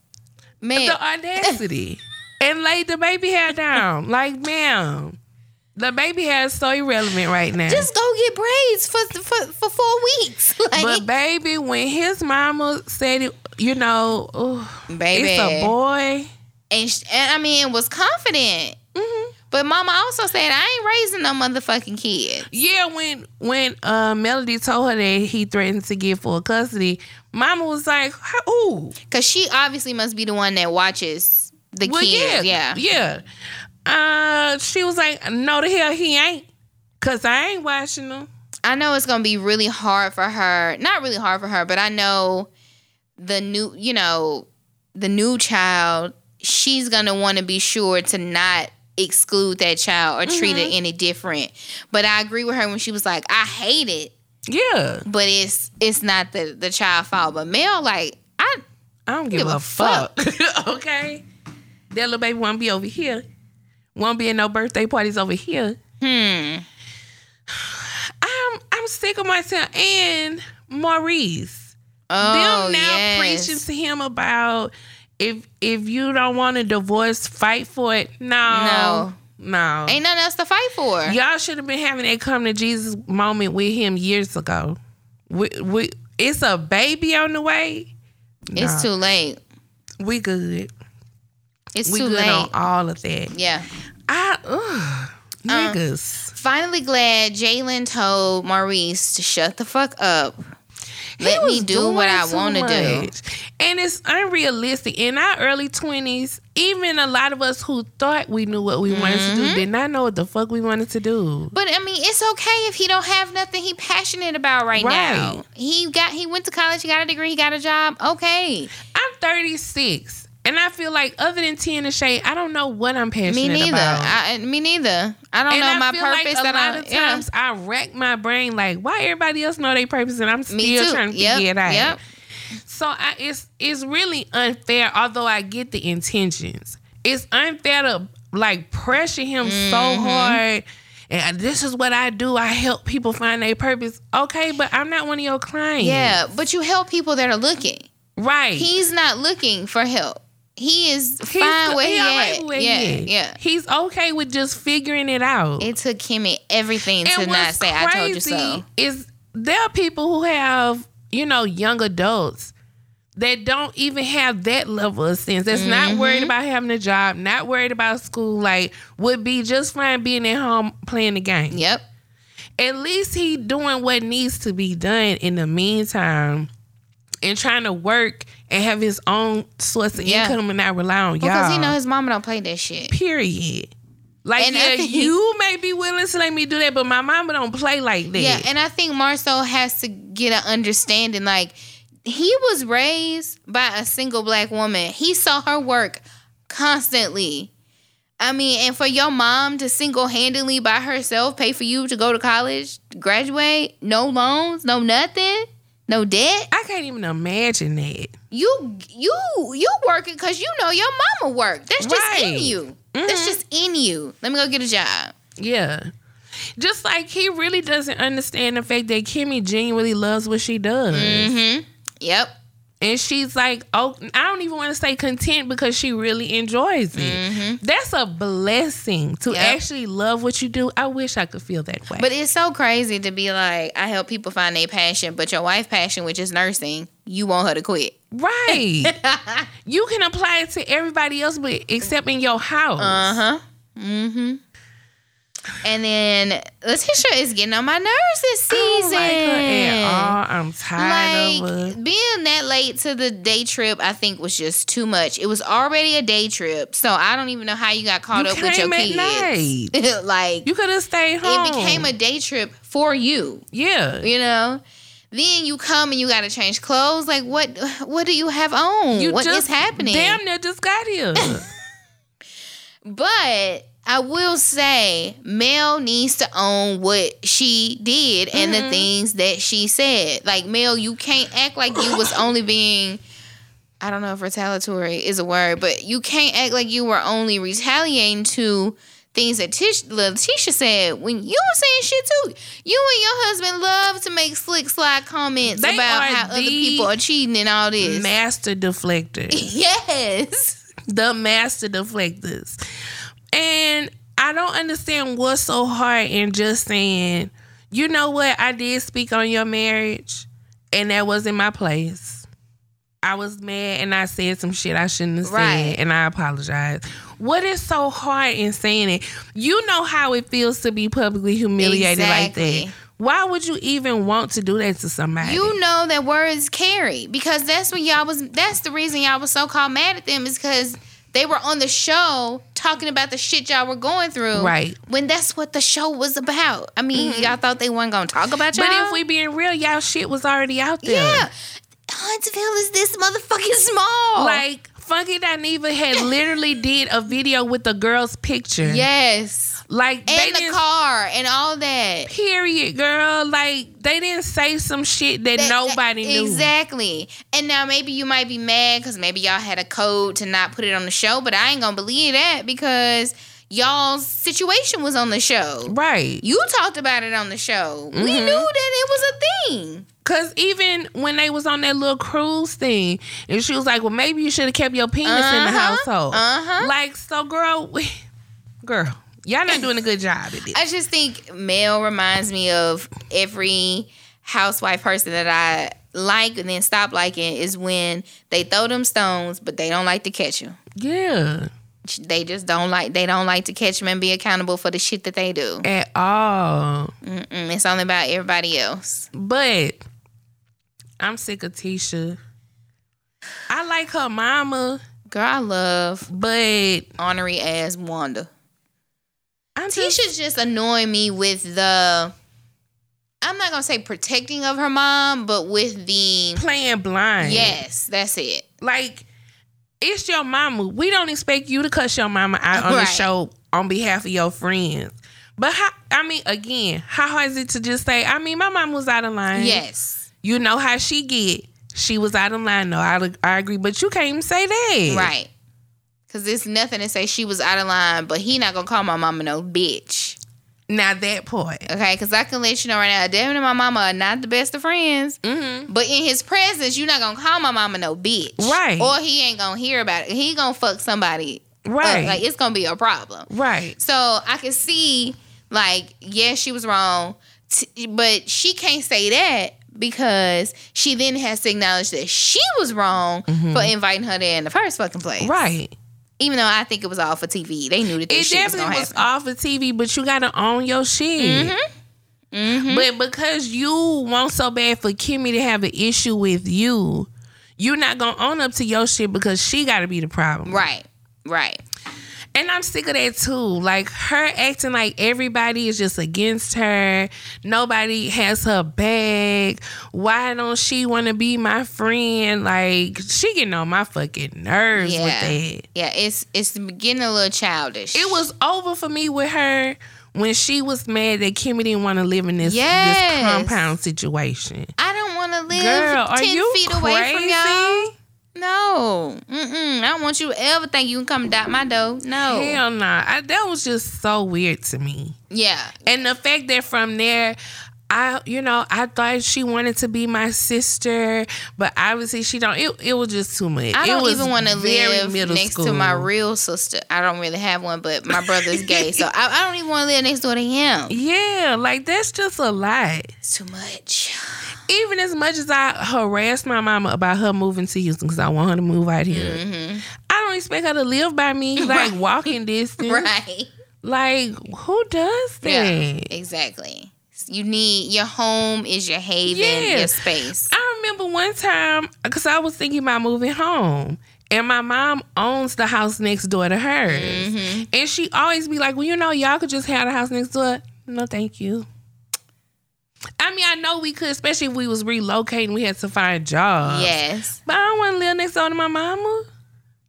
Man, the audacity and laid the baby hair down. Like, ma'am, The baby hair is so irrelevant right now. Just go get braids for for, for four weeks. Like, but baby, when his mama said it, you know, ooh, baby, it's a boy. and, sh- and I mean, was confident. Mm-hmm. But Mama also said, "I ain't raising no motherfucking kid." Yeah, when when uh, Melody told her that he threatened to get full custody, Mama was like, "How- "Ooh, Cause she obviously must be the one that watches the well, kids. yeah, Yeah, yeah." Uh, she was like, "No, the hell he ain't, cause I ain't watching them." I know it's gonna be really hard for her. Not really hard for her, but I know the new, you know, the new child. She's gonna want to be sure to not exclude that child or treat Mm-hmm. it any different. But I agree with her when she was like, "I hate it." Yeah, but it's it's not the the child fault. But Mel, like I I don't give, a, fuck. okay, that little baby won't be over here. Won't be in no birthday parties over here. hmm I'm I'm sick of myself and Maurice. oh them now yes. preaching to him about if if you don't want a divorce, fight for it. No, No. no. Ain't nothing else to fight for. Y'all should have been having that come to Jesus moment with him years ago. We, we, it's a baby on the way. It's Nah. too late. We good. It's We too good late. on all of that. yeah. I ugh, Uh, niggas. Finally glad Jalen told Maurice to shut the fuck up. He Let me do what I want to do. And it's unrealistic. In our early 20s, even a lot of us who thought we knew what we wanted to Mm-hmm. do did not know what the fuck we wanted to do. But I mean, it's okay if he don't have nothing he passionate about right, now. He got he went to college, he got a degree, he got a job. Okay. I'm 36. And I feel like other than Tea in the Shade, I don't know what I'm passionate about. Me neither. about. I, me neither. I don't and know I my feel purpose. like a that lot I, of yeah. times I rack my brain like, why everybody else know their purpose and I'm still trying to Yep, figure it out. yep. So I, it's it's really unfair. Although I get the intentions, it's unfair to like pressure him so Mm-hmm. hard. And this is what I do. I help people find their purpose. Okay, but I'm not one of your clients. Yeah, but you help people that are looking. right. He's not looking for help. He is He's fine where he, he alright at. where he yeah, yeah. He's okay with just figuring it out. It took Kimmy everything to not say I told you so. Is there are people who have, you know, young adults that don't even have that level of sense. That's not Mm-hmm. worried about having a job, not worried about school, like would be just fine being at home playing the game. Yep. At least he doing what needs to be done in the meantime and trying to work and have his own source of Yeah. income and not rely on Because y'all. Because he know his mama don't play that shit. period. Like And yeah, think- you may be willing to let me do that, but my mama don't play like that. Yeah, and I think Marcel has to get an understanding. Like he was raised by a single black woman. He saw her work constantly. I mean, and for your mom to single handedly by herself pay for you to go to college, graduate, no loans, no nothing, no debt. I can't even imagine that. You you you working because you know your mama work. That's just in Right. you. That's just in you. Let me go get a job. Yeah. Just like he really doesn't understand the fact that Kimmy genuinely loves what she does. Mm-hmm. Yep. And she's like, oh, I don't even want to say content because she really enjoys it. That's a blessing to Mm-hmm. Yep. actually love what you do. I wish I could feel that way. But it's so crazy to be like, I help people find their passion, but your wife passion, which is nursing, you want her to quit. right. you can apply it to everybody else, but except in your house. Uh huh. Mm-hmm. And then Lateshia is getting on my nerves this I season. like at all. I'm tired. Like being that late to the day trip, I think was just too much. It was already a day trip, so I don't even know how you got caught You up with your kids. like You could have stayed home. it became a day trip for you. yeah. you know then you come and you got to change clothes like what what do you have on You What is just happening Damn near just got here. but i will say mel needs to own what she did and Mm-hmm. the things that she said like mel you can't act like you was only being i don't know if retaliatory is a word but you can't act like you were only retaliating to things that Tish, Lateshia said when you were saying shit too. You and your husband love to make slick slide comments They about how other people are cheating and all this. master deflectors. yes. The master deflectors. And I don't understand what's so hard in just saying, you know what, I did speak on your marriage and that wasn't my place. I was mad and I said some shit I shouldn't have Right. said and I apologize. What is so hard in saying it? You know how it feels to be publicly humiliated like that. Why would you even want to do that to somebody? You know that words carry because that's what y'all was. That's the reason y'all was so called mad at them is because they were on the show talking about the shit y'all were going through. Right. When that's what the show was about. I mean, mm-hmm. y'all thought they weren't gonna talk about y'all. but if we being real, y'all shit was already out there. yeah, Huntsville is this motherfucking small. Like Funky Dineva had literally did a video with the girl's picture. yes, Like they and the car and all that. period, girl. Like they didn't say some shit that, That- nobody knew. Exactly. And now maybe you might be mad because maybe y'all had a code to not put it on the show, but I ain't gonna believe that because y'all's situation was on the show. Right. You talked about it on the show. We Mm-hmm. knew that it was a thing. Cause even when they was on that little cruise thing, and she was like, "Well, maybe you should have kept your penis in the Uh-huh. household." Uh-huh. Like, so, girl, we, girl, y'all not doing a good job at this. I just think Mel reminds me of every housewife person that I like and then stop liking is when they throw them stones, but they don't like to catch them. yeah, They just don't like. They don't like to catch them and be accountable for the shit that they do. at all. Mm-mm, it's only about everybody else. But I'm sick of Tisha. I like her mama, Girl, I love but ornery ass Wanda. I'm Tisha's just annoying me with the. I'm not gonna say protecting of her mom, but with the playing blind. yes, that's it. like it's your mama. We don't expect you to cuss your mama out on the show on behalf of your friends. But how? I mean, again, how hard is it to just say? I mean, my mom was out of line. Yes, you know how she get. She was out of line. No, I, I agree, but you can't even say that. right. Cause there's nothing to say she was out of line, but he not gonna call my mama no bitch. Now that point, Okay, cause I can let you know right now, Devin and my mama are not the best of friends. Mm-hmm. But in his presence, you're not gonna call my mama no bitch, Right. Or he ain't gonna hear about it. He gonna fuck somebody, up. Right. Like it's gonna be a problem. right. So I can see, like, yes, she was wrong, t- but she can't say that because she then has to acknowledge that she was wrong for inviting her there in the first fucking place. Mm-hmm. Right. Even though I think it was all for TV, they knew that this It shit was definitely was happen. off of TV, but you gotta own your shit. Mm-hmm. But because you want so bad for Kimmy to have an issue with you, you're not gonna own up to your shit because she gotta be the problem. Right, right. And I'm sick of that too. Like her acting like everybody is just against her. Nobody has her back. Why don't she want to be my friend? Like she getting on my fucking nerves with that. yeah. It's it's getting a little childish. It was over for me with her when she was mad that Kimmy didn't want to live in this, Yes. this compound situation. I don't want to live Girl, are ten you feet crazy? away from y'all. No, Mm-mm. I don't want you to ever think you can come dot my door. No. Hell nah. I, that was just so weird to me. Yeah, And the fact that from there, I, you know, I thought she wanted to be my sister, but obviously she don't. It, it was just too much. I it don't even want to live next school. to my real sister. I don't really have one, but my brother's gay, so I, I don't even want to live next door to him. Yeah, like that's just a lot. It's too much. Even as much as I harassed my mama about her moving to Houston because I want her to move out here, Mm-hmm. I don't expect her to live by me like walking distance. Right. Like who does that? Yeah. Exactly. You need your home is your haven, Yeah. your space. I remember one time because I was thinking about moving home. And my mom owns the house next door to hers. Mm-hmm. And she always be like, Well, you know, y'all could just have the house next door. No, thank you. I mean, I know we could, especially if we was relocating, we had to find jobs. yes. But I don't want to live next door to my mama.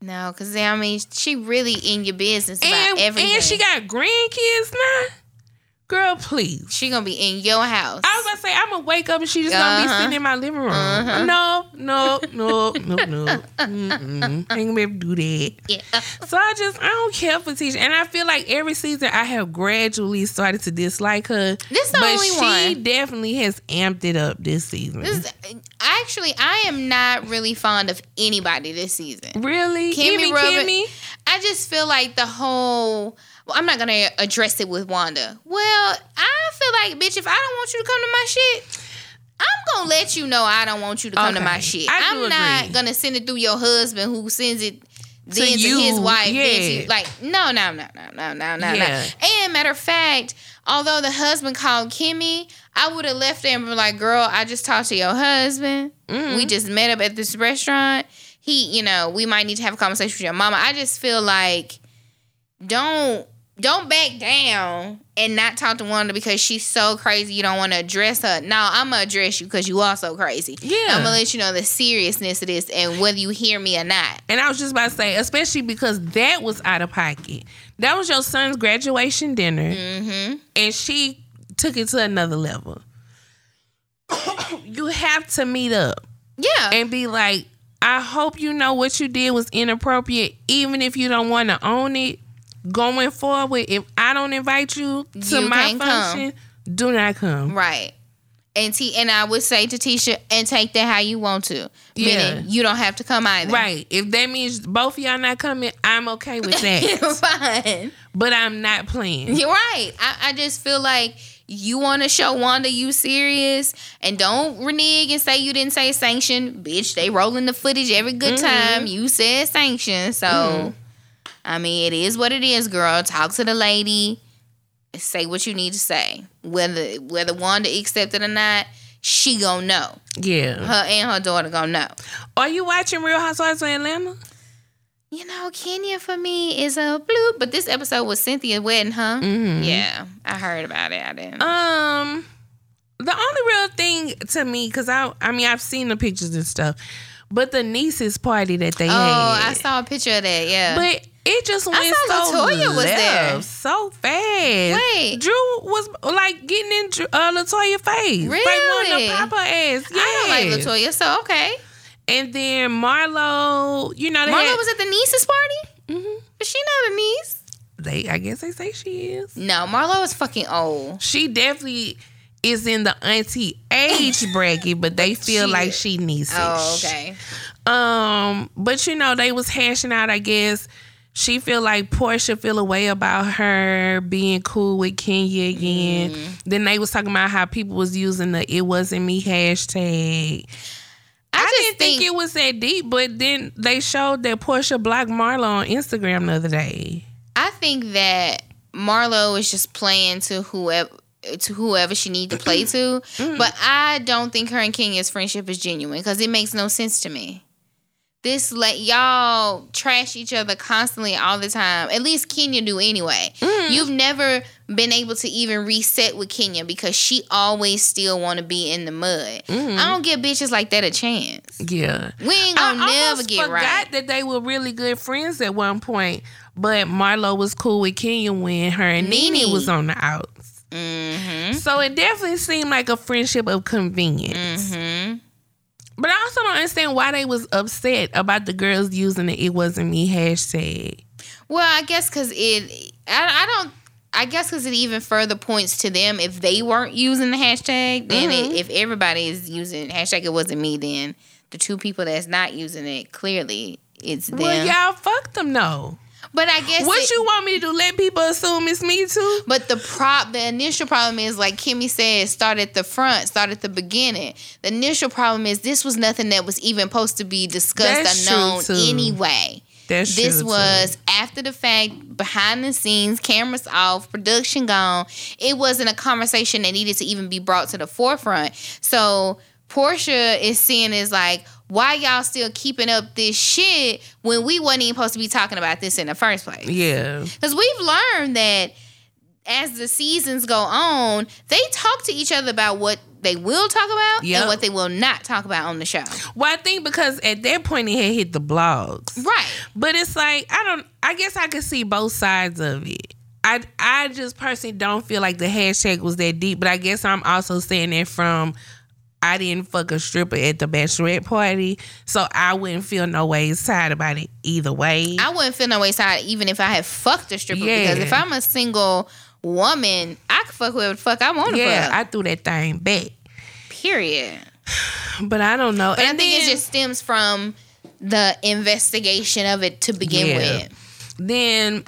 No, because I mean, she really in your business about And, everything. and she got grandkids now. Girl, please. She gonna be in your house. I was gonna say I'm gonna wake up and she just gonna be Uh-huh. sitting in my living room. No, no, no, no, no. Mm-mm. Ain't gonna be able to do that. yeah. So I just I don't care for Tisha, and I feel like every season I have gradually started to dislike her. This the but only she one. She definitely has amped it up this season. This, actually, I am not really fond of anybody this season. really, Kimmy Kimmy. I just feel like the whole. Well, I'm not gonna address it with Wanda. Well, I feel like, bitch, if I don't want you to come to my shit, I'm gonna let you know I don't want you to come to my shit. I am not agree. gonna send it through your husband who sends it then to, you, his wife. yeah. like, no, no, no, no, no, no, no, Yeah. no. And matter of fact, although the husband called Kimmy, I would have left there and been like, girl, I just talked to your husband. Mm-hmm. We just met up at this restaurant. He, you know, we might need to have a conversation with your mama. I just feel like don't don't back down and not talk to Wanda because she's so crazy you don't want to address her. No, I'm gonna address you because you are so crazy. Yeah. I'm gonna let you know the seriousness of this and whether you hear me or not. And I was just about to say, especially because that was out of pocket. That was your son's graduation dinner, Mm-hmm. and she took it to another level. you have to meet up Yeah. and be like, I hope you know what you did was inappropriate, even if you don't want to own it. Going forward, if I don't invite you to You my can't come. function, do not come. Right. And T and I would say to Tisha, and take that how you want to. Yeah. Meaning you don't have to come either. Right. If that means both of y'all not coming, I'm okay with that. Fine. but I'm not playing. You're right. I, I just feel like you want to show Wanda you serious and don't renege and say you didn't say sanction. Bitch, they rolling the footage every good Mm-hmm. time. You said sanction. So, I mean, it is what it is, girl. Talk to the lady. Say what you need to say. Whether whether Wanda accept it or not, she gonna know. Yeah. Her and her daughter gonna know. Are you watching Real Housewives of Atlanta? You know, Kenya for me is a blue, but this episode was Cynthia's wedding, huh? Mm-hmm. Yeah, I heard about it. I didn't. Um, the only real thing to me, because I, I mean, I've seen the pictures and stuff, but the nieces party that they had. Oh, had. I saw a picture of that. Yeah. But it just went saw so Latoya was there. so fast. Wait. Drew was like getting in uh, Latoya face, like Really? wanting to pop her ass. I don't like Latoya, so okay. And then Marlo, you know Marlo had- was at the nieces party, Mhm. but she not a niece. they I guess they say she is. No, Marlo is fucking old. She definitely is in the auntie age bracket, but they feel She- like she needs it. Oh, okay. Um, but you know, they was hashing out, I guess. She feel like Porsha feel a way about her being cool with Kenya again. Mm-hmm. Then they was talking about how people was using the it wasn't me hashtag. I, I, didn't think, it was that deep, but then they showed that Porsha blocked Marlo on Instagram the other day. I think that Marlo is just playing to whoever to whoever she need to play to, Mm. but I don't think her and Kenya's friendship is genuine because it makes no sense to me. This let y'all trash each other constantly all the time. At least Kenya do anyway. Mm. You've never been able to even reset with Kenya because she always still want to be in the mud. I don't give bitches like that a chance. Yeah. We ain't Mm-hmm. I gonna never get forgot right. that they were really good friends at one point, but Marlo was cool with Kenya when her and Nene, Nene. was on the outs. Mm-hmm. So it definitely seemed like a friendship of convenience. Mm-hmm. But I also don't understand why they was upset about the girls using the "it wasn't me" hashtag. Well, I guess because it, I, I don't. I guess because it even further points to them if they weren't using the hashtag. Then Mm-hmm. it, if everybody is using hashtag, it wasn't me. Then the two people that's not using it clearly it's them. Well, y'all fucked them though. But I guess What it- you want me to do? Let people assume it's me too? But the prop, the initial problem is like Kimmy said, start at the front, start at the beginning. The initial problem is this was nothing that was even supposed to be discussed That's or known anyway. That's this true, too. was after the fact, behind the scenes, cameras off, production gone. It wasn't a conversation that needed to even be brought to the forefront. So Porsha is seeing is like, why y'all still keeping up this shit when we wasn't even supposed to be talking about this in the first place? Yeah. Because we've learned that as the seasons go on, they talk to each other about what they will talk about Yep. and what they will not talk about on the show. Well, I think because at that point it had hit the blogs. Right. But it's like I don't. I guess I could see both sides of it. I I just personally don't feel like the hashtag was that deep, but I guess I'm also saying that from I didn't fuck a stripper at the bachelorette party, so I wouldn't feel no ways tired about it either way. I wouldn't feel no way side even if I had fucked a stripper Yeah. because if I'm a single woman, I could fuck whoever the fuck I want to yeah, fuck. I threw that thing back, period. but I don't know. But I And think it just stems from the investigation of it to begin Yeah. with. then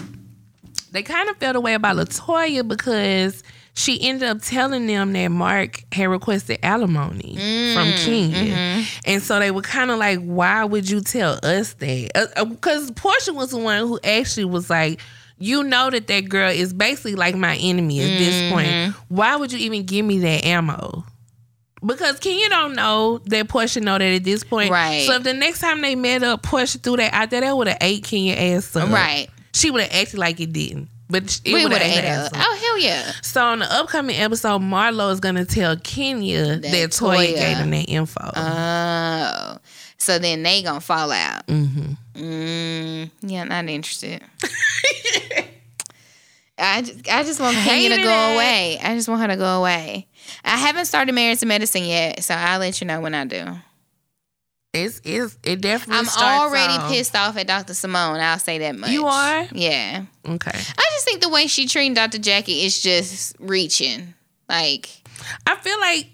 they kind of felt away about Latoya because she ended up telling them that Mark had requested alimony from mm, Kenya. Mm-hmm. And so they were kind of like, why would you tell us that? Uh, uh, because Porsha was the one who actually was like, you know that that girl is basically like my enemy at this mm-hmm. point. Why would you even give me that ammo? Because Kenya don't know that Porsha know that at this point. Right. So if the next time they met up, Porsha threw that out there, that would have ate Kenya ass up. Right. She would have acted like it didn't. But it we would have ate up. Oh hell yeah. So on the upcoming episode, Marlo is gonna tell Kenya that, That Toya Toya. gave them that info. Oh. So then they gonna fall out. mm-hmm. Mm, yeah, not interested. I just, I just want Kenya to go it. away. I just want her to go away. I haven't started Married to Medicine yet, so I'll let you know when I do. It's it's it definitely. I'm already off- pissed off at Dr. Simone. I'll say that much. You are? Yeah. Okay. I just think the way she treating Dr. Jackie is just reaching. Like, I feel like.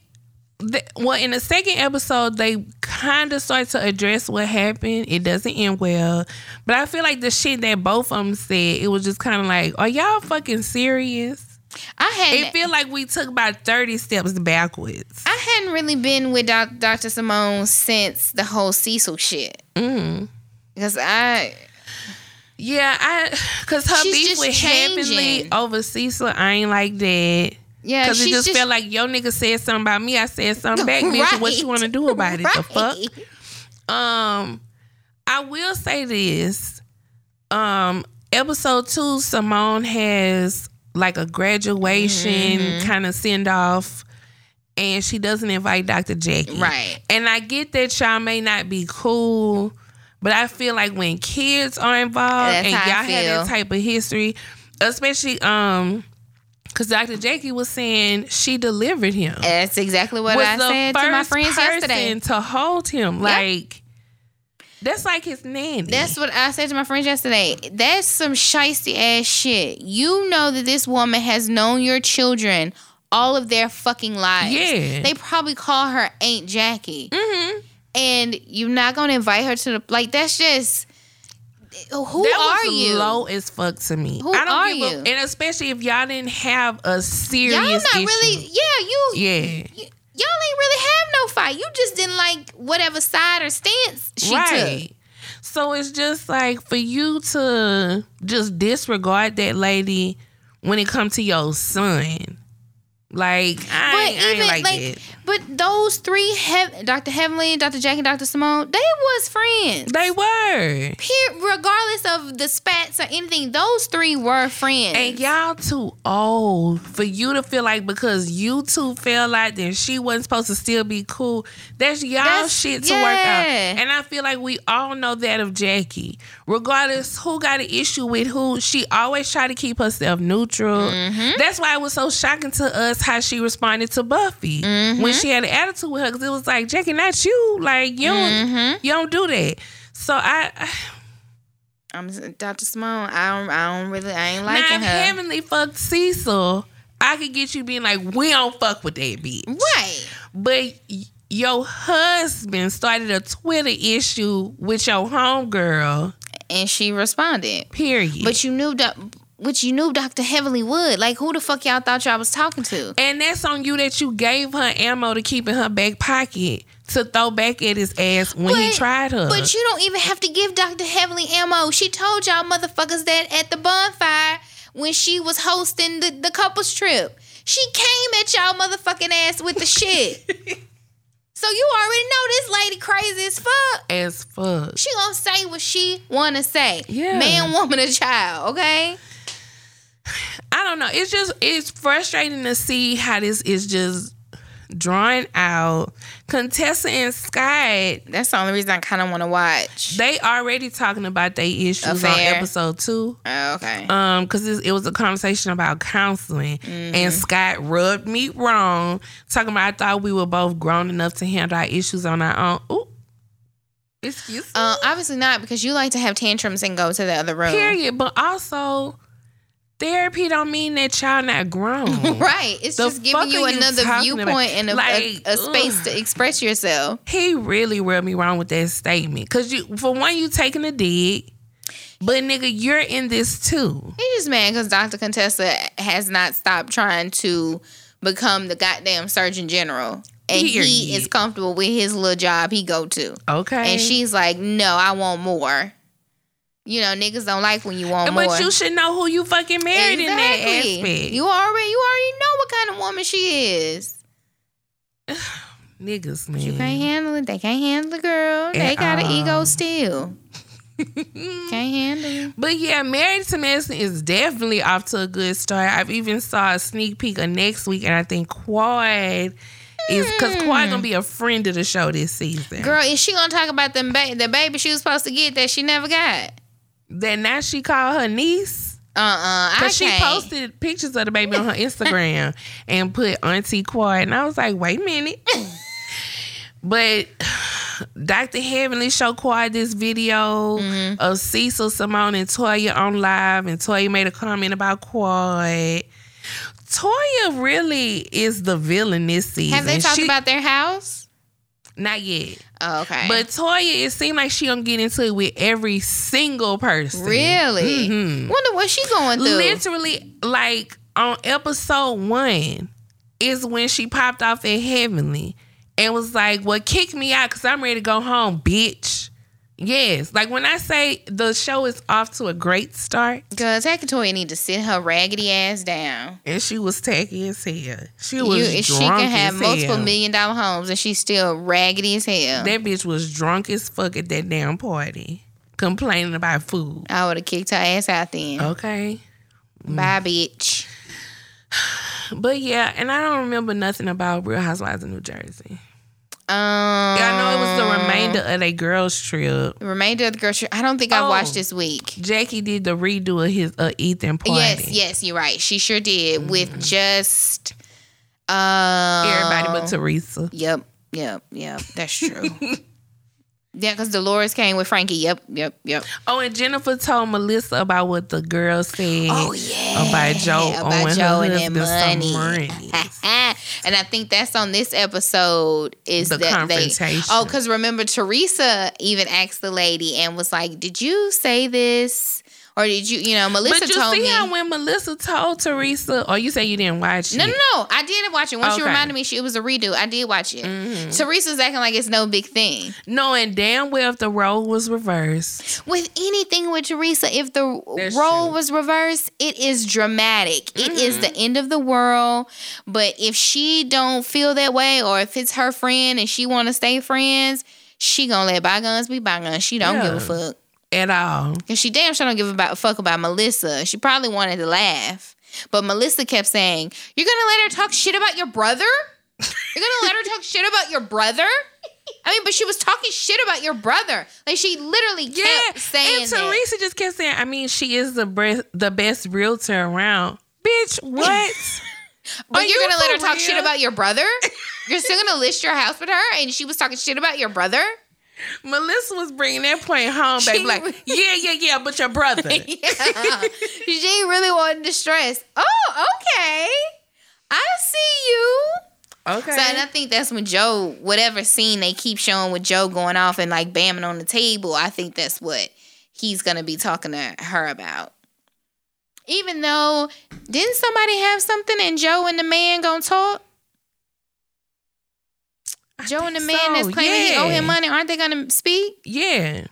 The, well, in the second episode, they kind of start to address what happened. It doesn't end well, but I feel like the shit that both of them said, it was just kind of like, "Are y'all fucking serious?" I hadn't. It feel like we took about thirty steps backwards. I hadn't really been with doc, Dr. Simone since the whole Cecil shit. Mm. Because I, Yeah, I because her beef just with Heavenly over Cecil, I ain't like that. yeah, Because it she's just, felt like your nigga said something about me. I said something back, bitch. What you want to do about it? The fuck? Um, I will say this. Um, episode two, Simone has like a graduation Mm-hmm. kind of send off, and she doesn't invite Dr. Jackie. Right. And I get that y'all may not be cool, but I feel like when kids are involved That's and y'all have that type of history, especially um, because Dr. Jackie was saying she delivered him That's exactly what was I said to my friends yesterday. to hold him. Like that's like his nanny. That's what I said to my friends yesterday. That's some shisty ass shit. You know that this woman has known your children all of their fucking lives. Yeah. They probably call her Aunt Jackie. Mhm. And you're not gonna invite her to the like that's just who that are you? low as fuck to me. Who I don't are give you? A, and especially if y'all didn't have a serious Y'all not issue. really yeah, you Yeah. y- y'all ain't really have no fight. You just didn't like whatever side or stance she right. took. So it's just like for you to just disregard that lady when it comes to your son. Like I, But ain't, I like, like, that. But those three, Hev- Dr. Heavenly, Dr. Jackie, Dr. Simone, they was friends. They were. Pe- regardless of the spats or anything, those three were friends. And y'all too old for you to feel like because you two fell out, then she wasn't supposed to still be cool. That's y'all That's- shit to work out. And I feel like we all know that of Jackie. Regardless who got an issue with who, she always tried to keep herself neutral. Mm-hmm. That's why it was so shocking to us how she responded to Buffy Mm-hmm. when she had an attitude with her. Because it was like, Jackie, not you. Like you don't, Mm-hmm. you don't do that. So I, I I'm Dr. Simone. I don't, I don't really, I ain't now liking if her. Heavenly fucked Cecil, I could get you being like, we don't fuck with that bitch. right. But your husband started a Twitter issue with your homegirl. And she responded. Period. But you knew that, which you knew Dr. Heavenly would. Like, who the fuck y'all thought y'all was talking to? and that's on you that you gave her ammo to keep in her back pocket to throw back at his ass when he tried her. But you don't even have to give Dr. Heavenly ammo. She told y'all motherfuckers that at the bonfire when she was hosting the, the couples trip. She came at y'all motherfucking ass with the shit. so you already know this lady crazy as fuck. as fuck. She gonna say what she wanna say. Yeah. Man, woman, or child, okay? I don't know. It's just it's frustrating to see how this is just drawn out. Contessa and Scott, That's the only reason I kind of want to watch. they already talking about their issues on episode two. Oh, okay. Um, because it, it was a conversation about counseling, Mm-hmm. and Scott rubbed me wrong, talking about I thought we were both grown enough to handle our issues on our own. Ooh, excuse me. Uh, obviously not because you like to have tantrums and go to the other room. Period. But also, therapy don't mean that y'all not grown. Right. It's The just giving you are you another viewpoint and a, Like, a, a space to express yourself. He really rubbed me wrong with that statement. Cause you, for one, you taking a dig, but nigga, you're in this too. He's just mad because Dr. Contessa has not stopped trying to become the goddamn Surgeon General. And he Period. is comfortable with his little job he go to. Okay. And she's like, no, I want more. You know, niggas don't like when you want more. but you should know who you fucking married in that Exactly. aspect. You already, you already know what kind of woman she is. Niggas, man. You can't handle it. They can't handle the girl. They At got an ego still. can't handle it. But yeah, Married to Medicine is definitely off to a good start. I've even saw a sneak peek of next week, and I think Quad is because Quad gonna be a friend of the show this season. Girl, is she gonna talk about them ba- the baby she was supposed to get that she never got? Then now she called her niece. Uh uh I Cause she can't. posted pictures of the baby on her Instagram and put Auntie Quad, and I was like, wait a minute. but Dr. Heavenly showed Quad this video Mm-hmm. of Cecil, Simone, and Toya on live, and Toya made a comment about Quad. Toya really is the villain this season. Have they talked She- about their house? Not yet. Oh, okay. But Toya, it seemed like she gonna get into it with every single person. really? Mhm. Wonder what she going through. Literally, like on episode one, is when she popped off at Heavenly and was like, "Well, kick me out because I'm ready to go home, bitch." Yes, like when I say the show is off to a great start, Girl, Takatoya need to sit her raggedy ass down. and she was tacky as hell. She was You, drunk she can have multiple hell. million dollar homes and she's still raggedy as hell. That bitch was drunk as fuck at that damn party, complaining about food. I would have kicked her ass out then. Okay. Bye, bitch. But yeah, and I don't remember nothing about Real Housewives of New Jersey. Um, Yeah, I know it was the remainder of a girls trip. remainder of the girls trip- I don't think I Oh. watched this week. Jackie did the redo of his uh, Ethan party. Yes, yes, you're right. She sure did with just uh Everybody but Teresa. Yep, yep, yep. That's true. yeah, because Dolores came with Frankie. Yep, yep, yep. Oh, and Jennifer told Melissa about what the girl said Oh yeah, about Joe about owing Joe and money. and I think that's on this episode is The that they confrontation. oh because remember Teresa even asked the lady and was like, "Did you say this?" Or did you, you know, Melissa told me. but you told see me. how when Melissa told Teresa, or you say you didn't watch No, it? no, no. I did watch it. Once you reminded me she, it was a redo, I did watch it. Mm-hmm. Teresa's acting like it's no big thing. Knowing damn well if the role was reversed. With anything with Teresa, if the That's role true. Mm-hmm. was reversed, it is dramatic. It is the end of the world. But if she don't feel that way, or if it's her friend and she want to stay friends, she gonna let bygones be bygones. She don't give a fuck. At all. Cause she damn sure don't give a fuck about Melissa. She probably wanted to laugh, but Melissa kept saying, "You're gonna let her talk shit about your brother? You're gonna let her talk shit about your brother?" I mean, but she was talking shit about your brother. Like she literally kept Yeah, saying and that. Teresa just kept saying, I mean, she is the bre- the best realtor around. Bitch, what? But Are you're you gonna let her for talk shit about your brother? You're still gonna list your house with her, and she was talking shit about your brother? Melissa was bringing that point home, baby. Like, yeah, yeah, yeah, but your brother. yeah, she really wanted to stress. Oh, okay, I see you. Okay. So and I think that's when Joe, whatever scene they keep showing with Joe going off and like bamming on the table, I think that's what he's gonna be talking to her about. Even though, didn't somebody have something and Joe and the man gonna talk? Joe and the think man that's so, claiming he owe him money, aren't they gonna speak? yeah.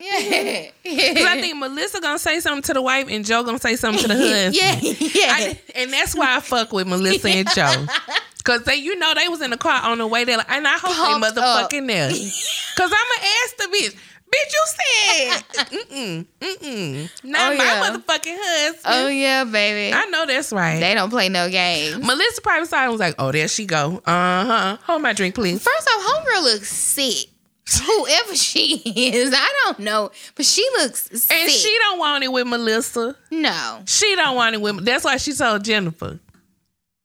Yeah. Because I think Melissa gonna say something to the wife and Joe gonna say something to the husband. yeah, yeah. I- and that's why I fuck with Melissa and Joe. Cause they, you know, they was in the car on the way there, like, and I hope Pumped they motherfucking there. Cause I'ma ask the bitch, Bitch, you said. mm-mm, mm-mm. Not Oh, my yeah. motherfucking husband. Oh yeah, baby. I know that's right. They don't play no games. Melissa Private Side was like, oh, there she go. Uh-huh. Hold my drink, please. First off, homegirl looks sick. Whoever she is, I don't know, but she looks sick. And she don't want it with Melissa. no, She don't want it with That's why she told Jennifer.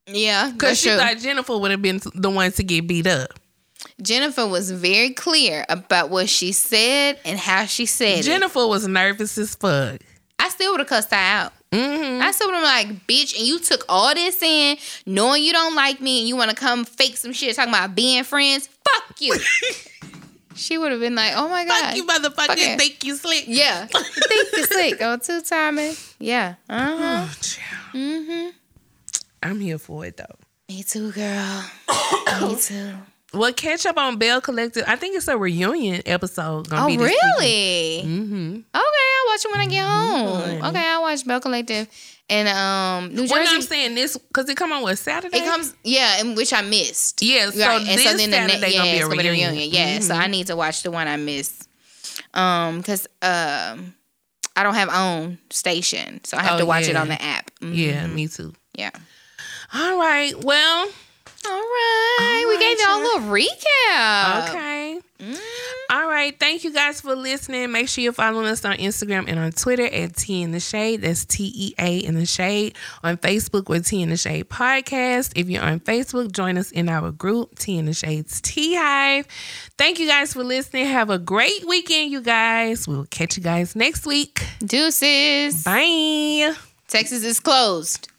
yeah, Because she true. thought Jennifer would have been the one to get beat up. Jennifer was very clear about what she said and how she said it. Jennifer was nervous as fuck. I still would have cussed her out. Mm-hmm. I still would have like, bitch, and you took all this in, knowing you don't like me, and you want to come fake some shit talking about being friends. Fuck you. she would have been like, oh my god, Fuck you, motherfucker. Think you slick. Yeah, you think you slick? Oh, two timing. Yeah. Uh huh. Oh, child. Mm-hmm. I'm here for it, though. Me too, girl. Me too. Well, catch up on Belle Collective. I think it's a reunion episode. Oh, really? Mm-hmm. Okay, I'll watch it when I get home. Okay, I'll watch Belle Collective and um New Jersey. I'm saying this, because it come on what Saturday? It comes, yeah, and which I missed. Yeah, so right. And this so then the Saturday ne- gonna yeah, a gonna be the reunion. reunion. Yeah, so Mhm. I need to watch the one I missed. Um, because um, I don't have own station, so I have Oh, to watch it on the app. Yeah, me too. yeah. All right. Well, All right, All we right, gave y'all a little recap. okay. Mm. All right. Thank you guys for listening. Make sure you're following us on Instagram and on Twitter at Tea in the Shade. That's T E A in the Shade. On Facebook, we're Tea in the Shade Podcast. If you're on Facebook, join us in our group, Tea in the Shades Tea Hive. Thank you guys for listening. Have a great weekend, you guys. We'll catch you guys next week. Deuces. Bye. Texas is closed.